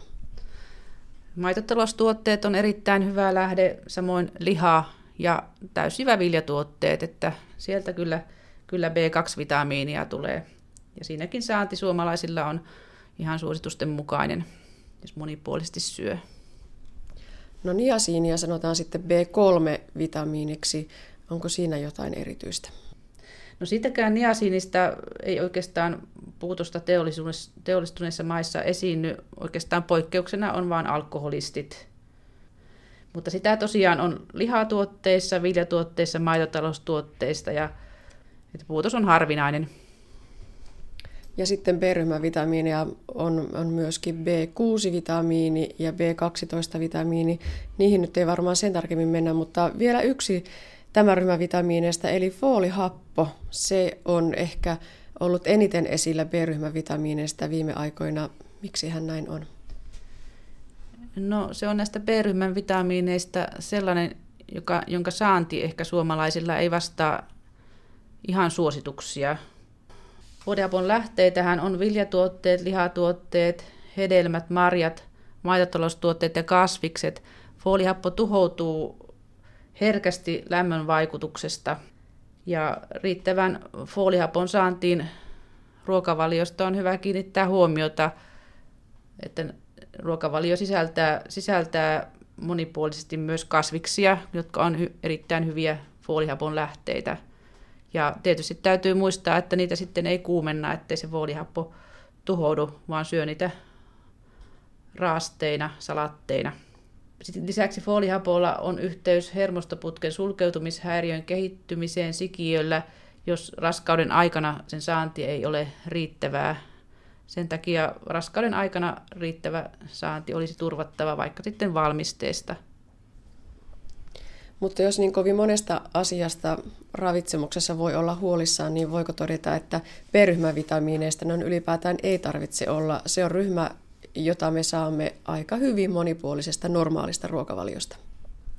Maitotaloustuotteet on erittäin hyvä lähde, samoin liha ja täysjyväviljatuotteet, että sieltä kyllä, kyllä B2-vitamiinia tulee. Ja siinäkin saanti suomalaisilla on ihan suositusten mukainen, jos monipuolisesti syö. No niasiinia sanotaan sitten B3-vitamiiniksi. Onko siinä jotain erityistä? No sitäkään niasiinista ei oikeastaan puutosta teollistuneissa maissa esiinny. Oikeastaan poikkeuksena on vain alkoholistit. Mutta sitä tosiaan on lihatuotteissa, viljatuotteissa, maitotaloustuotteista ja että puutos on harvinainen. Ja sitten B-ryhmävitamiineja on, on myöskin B6-vitamiini ja B12-vitamiini. Niihin nyt ei varmaan sen tarkemmin mennä, mutta vielä yksi tämän ryhmän vitamiineista, eli foolihappo. Se on ehkä ollut eniten esillä B-ryhmän vitamiineista viime aikoina. Miksi hän näin on? No se on näistä B-ryhmän vitamiineista sellainen, joka, jonka saanti ehkä suomalaisilla ei vastaa ihan suosituksia. Foolihapon lähteitähän on viljatuotteet, lihatuotteet, hedelmät, marjat, maitotaloustuotteet ja kasvikset. Foolihappo tuhoutuu herkästi lämmön vaikutuksesta ja riittävän foolihapon saantiin ruokavaliosta on hyvä kiinnittää huomiota, että ruokavalio sisältää, sisältää monipuolisesti myös kasviksia, jotka on erittäin hyviä foolihapon lähteitä. Ja tietysti täytyy muistaa, että niitä sitten ei kuumenna, ettei se foolihappo tuhoudu, vaan syö niitä raasteina, salatteina. Sitten lisäksi foolihapolla on yhteys hermostoputken sulkeutumishäiriön kehittymiseen sikiöllä, jos raskauden aikana sen saanti ei ole riittävää. Sen takia raskauden aikana riittävä saanti olisi turvattava vaikka sitten valmisteesta. Mutta jos niin kovin monesta asiasta ravitsemuksessa voi olla huolissaan, niin voiko todeta, että B-ryhmävitamiineista ylipäätään ei tarvitse olla. Se on ryhmä, jota me saamme aika hyvin monipuolisesta normaalista ruokavaliosta.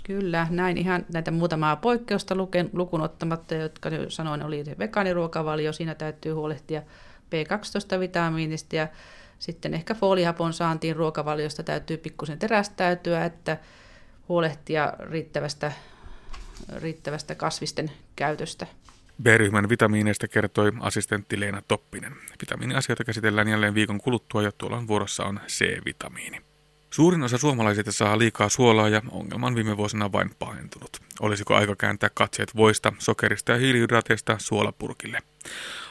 Kyllä, näin ihan näitä muutamaa poikkeusta luken, lukun ottamatta, jotka sanoin oli se vegaaniruokavalio. Siinä täytyy huolehtia B12-vitamiinista ja sitten ehkä foolihapon saantiin ruokavaliosta täytyy pikkusen terästäytyä, että huolehtia riittävästä, riittävästä kasvisten käytöstä. B-ryhmän vitamiineista kertoi assistentti Leena Toppinen. Vitamiiniasioita käsitellään jälleen viikon kuluttua ja tuolla vuorossa on C-vitamiini. Suurin osa suomalaisista saa liikaa suolaa ja ongelma on viime vuosina vain pahentunut. Olisiko aika kääntää katseet voista, sokerista ja hiilihydraateista suolapurkille?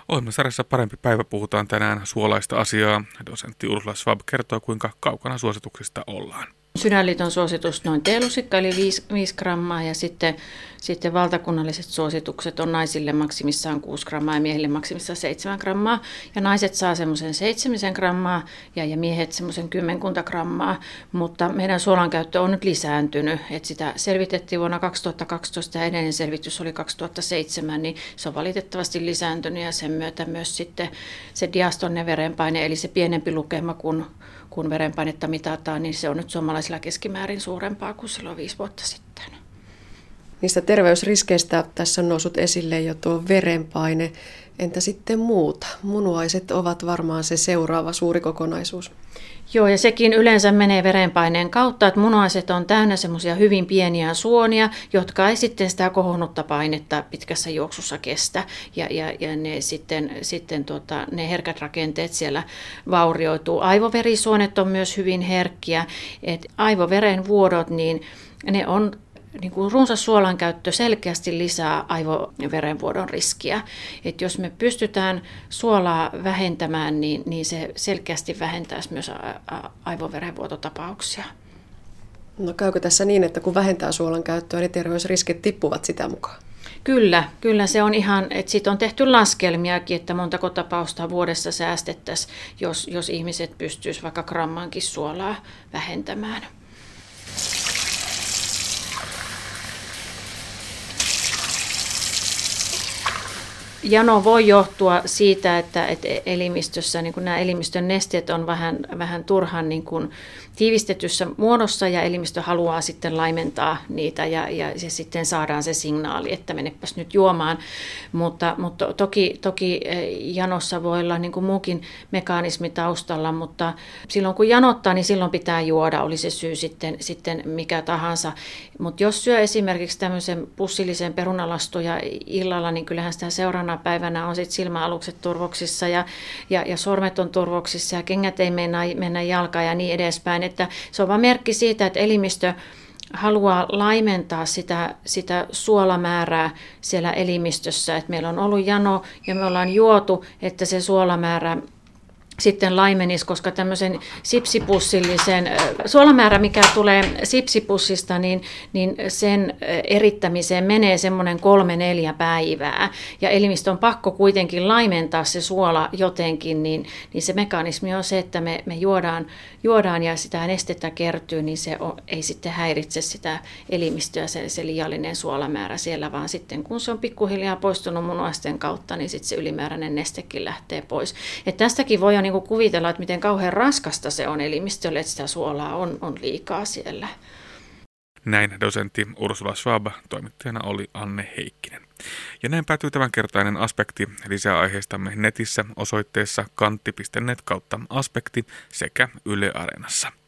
Ohjelmasarjassa Parempi päivä puhutaan tänään suolaista asiaa. Dosentti Ursula Schwab kertoo, kuinka kaukana suosituksista ollaan. Sydänliiton suositus noin teelusikka eli 5, 5 grammaa ja sitten, sitten valtakunnalliset suositukset on naisille maksimissaan 6 grammaa ja miehille maksimissaan 7 grammaa. Ja naiset saa semmoisen 7 grammaa ja, ja miehet semmoisen kymmenkunta grammaa, mutta meidän suolan käyttö on nyt lisääntynyt. Et sitä selvitettiin vuonna 2012 ja edellinen selvitys oli 2007, niin se on valitettavasti lisääntynyt ja sen myötä myös sitten se diastonne verenpaine eli se pienempi lukema kuin kun verenpainetta mitataan, niin se on nyt suomalaisilla keskimäärin suurempaa kuin silloin viisi vuotta sitten. Niistä terveysriskeistä tässä on noussut esille jo tuo verenpaine. Entä sitten muuta? Munuaiset ovat varmaan se seuraava suuri kokonaisuus. Joo, ja sekin yleensä menee verenpaineen kautta, että munuaiset on täynnä semmoisia hyvin pieniä suonia, jotka ei sitten sitä kohonnutta painetta pitkässä juoksussa kestä. Ja, ja, ja ne sitten, sitten tota, ne herkät rakenteet siellä vaurioituu. Aivoverisuonet on myös hyvin herkkiä. Et aivoveren vuodot, niin ne on niin kuin runsas suolan käyttö selkeästi lisää aivoverenvuodon riskiä. Et jos me pystytään suolaa vähentämään, niin, niin se selkeästi vähentäisi myös aivoverenvuototapauksia. No käykö tässä niin, että kun vähentää suolan käyttöä, niin terveysriskit tippuvat sitä mukaan? Kyllä, kyllä se on ihan, että siitä on tehty laskelmiakin, että montako tapausta vuodessa säästettäisiin, jos, jos ihmiset pystyisivät vaikka grammankin suolaa vähentämään. Jano voi johtua siitä, että, että elimistössä niin nämä elimistön nesteet on vähän, vähän turhan niin kuin tiivistetyssä muodossa ja elimistö haluaa sitten laimentaa niitä ja, ja se sitten saadaan se signaali, että menepäs nyt juomaan. Mutta, mutta toki, toki eh, janossa voi olla niin kuin muukin mekanismi taustalla, mutta silloin kun janottaa, niin silloin pitää juoda, oli se syy sitten, sitten mikä tahansa. Mutta jos syö esimerkiksi tämmöisen pussillisen perunalastoja illalla, niin kyllähän sitä seuraavana päivänä on sitten silmäalukset turvoksissa ja, ja, ja sormet on turvoksissa ja kengät ei mennä, mennä jalkaan ja niin edespäin että se on vain merkki siitä, että elimistö haluaa laimentaa sitä, sitä suolamäärää siellä elimistössä. Että meillä on ollut jano ja me ollaan juotu, että se suolamäärä sitten laimenisi, koska tämmöisen sipsipussillisen suolamäärä, mikä tulee sipsipussista, niin, niin sen erittämiseen menee semmoinen kolme neljä päivää. Ja elimistö on pakko kuitenkin laimentaa se suola jotenkin, niin, niin se mekanismi on se, että me, me juodaan, juodaan ja sitä nestettä kertyy, niin se on, ei sitten häiritse sitä elimistöä se, se liiallinen suolamäärä siellä, vaan sitten kun se on pikkuhiljaa poistunut munuaisten kautta, niin sitten se ylimääräinen nestekin lähtee pois. Et tästäkin voi jo niin kuvitella, että miten kauhean raskasta se on elimistölle, että sitä suolaa on, on liikaa siellä. Näin dosentti Ursula Schwab, toimittajana oli Anne Heikkinen. Ja näin päätyy tämänkertainen aspekti. Lisää aiheistamme netissä osoitteessa kantti.net kautta aspekti sekä Yle Areenassa.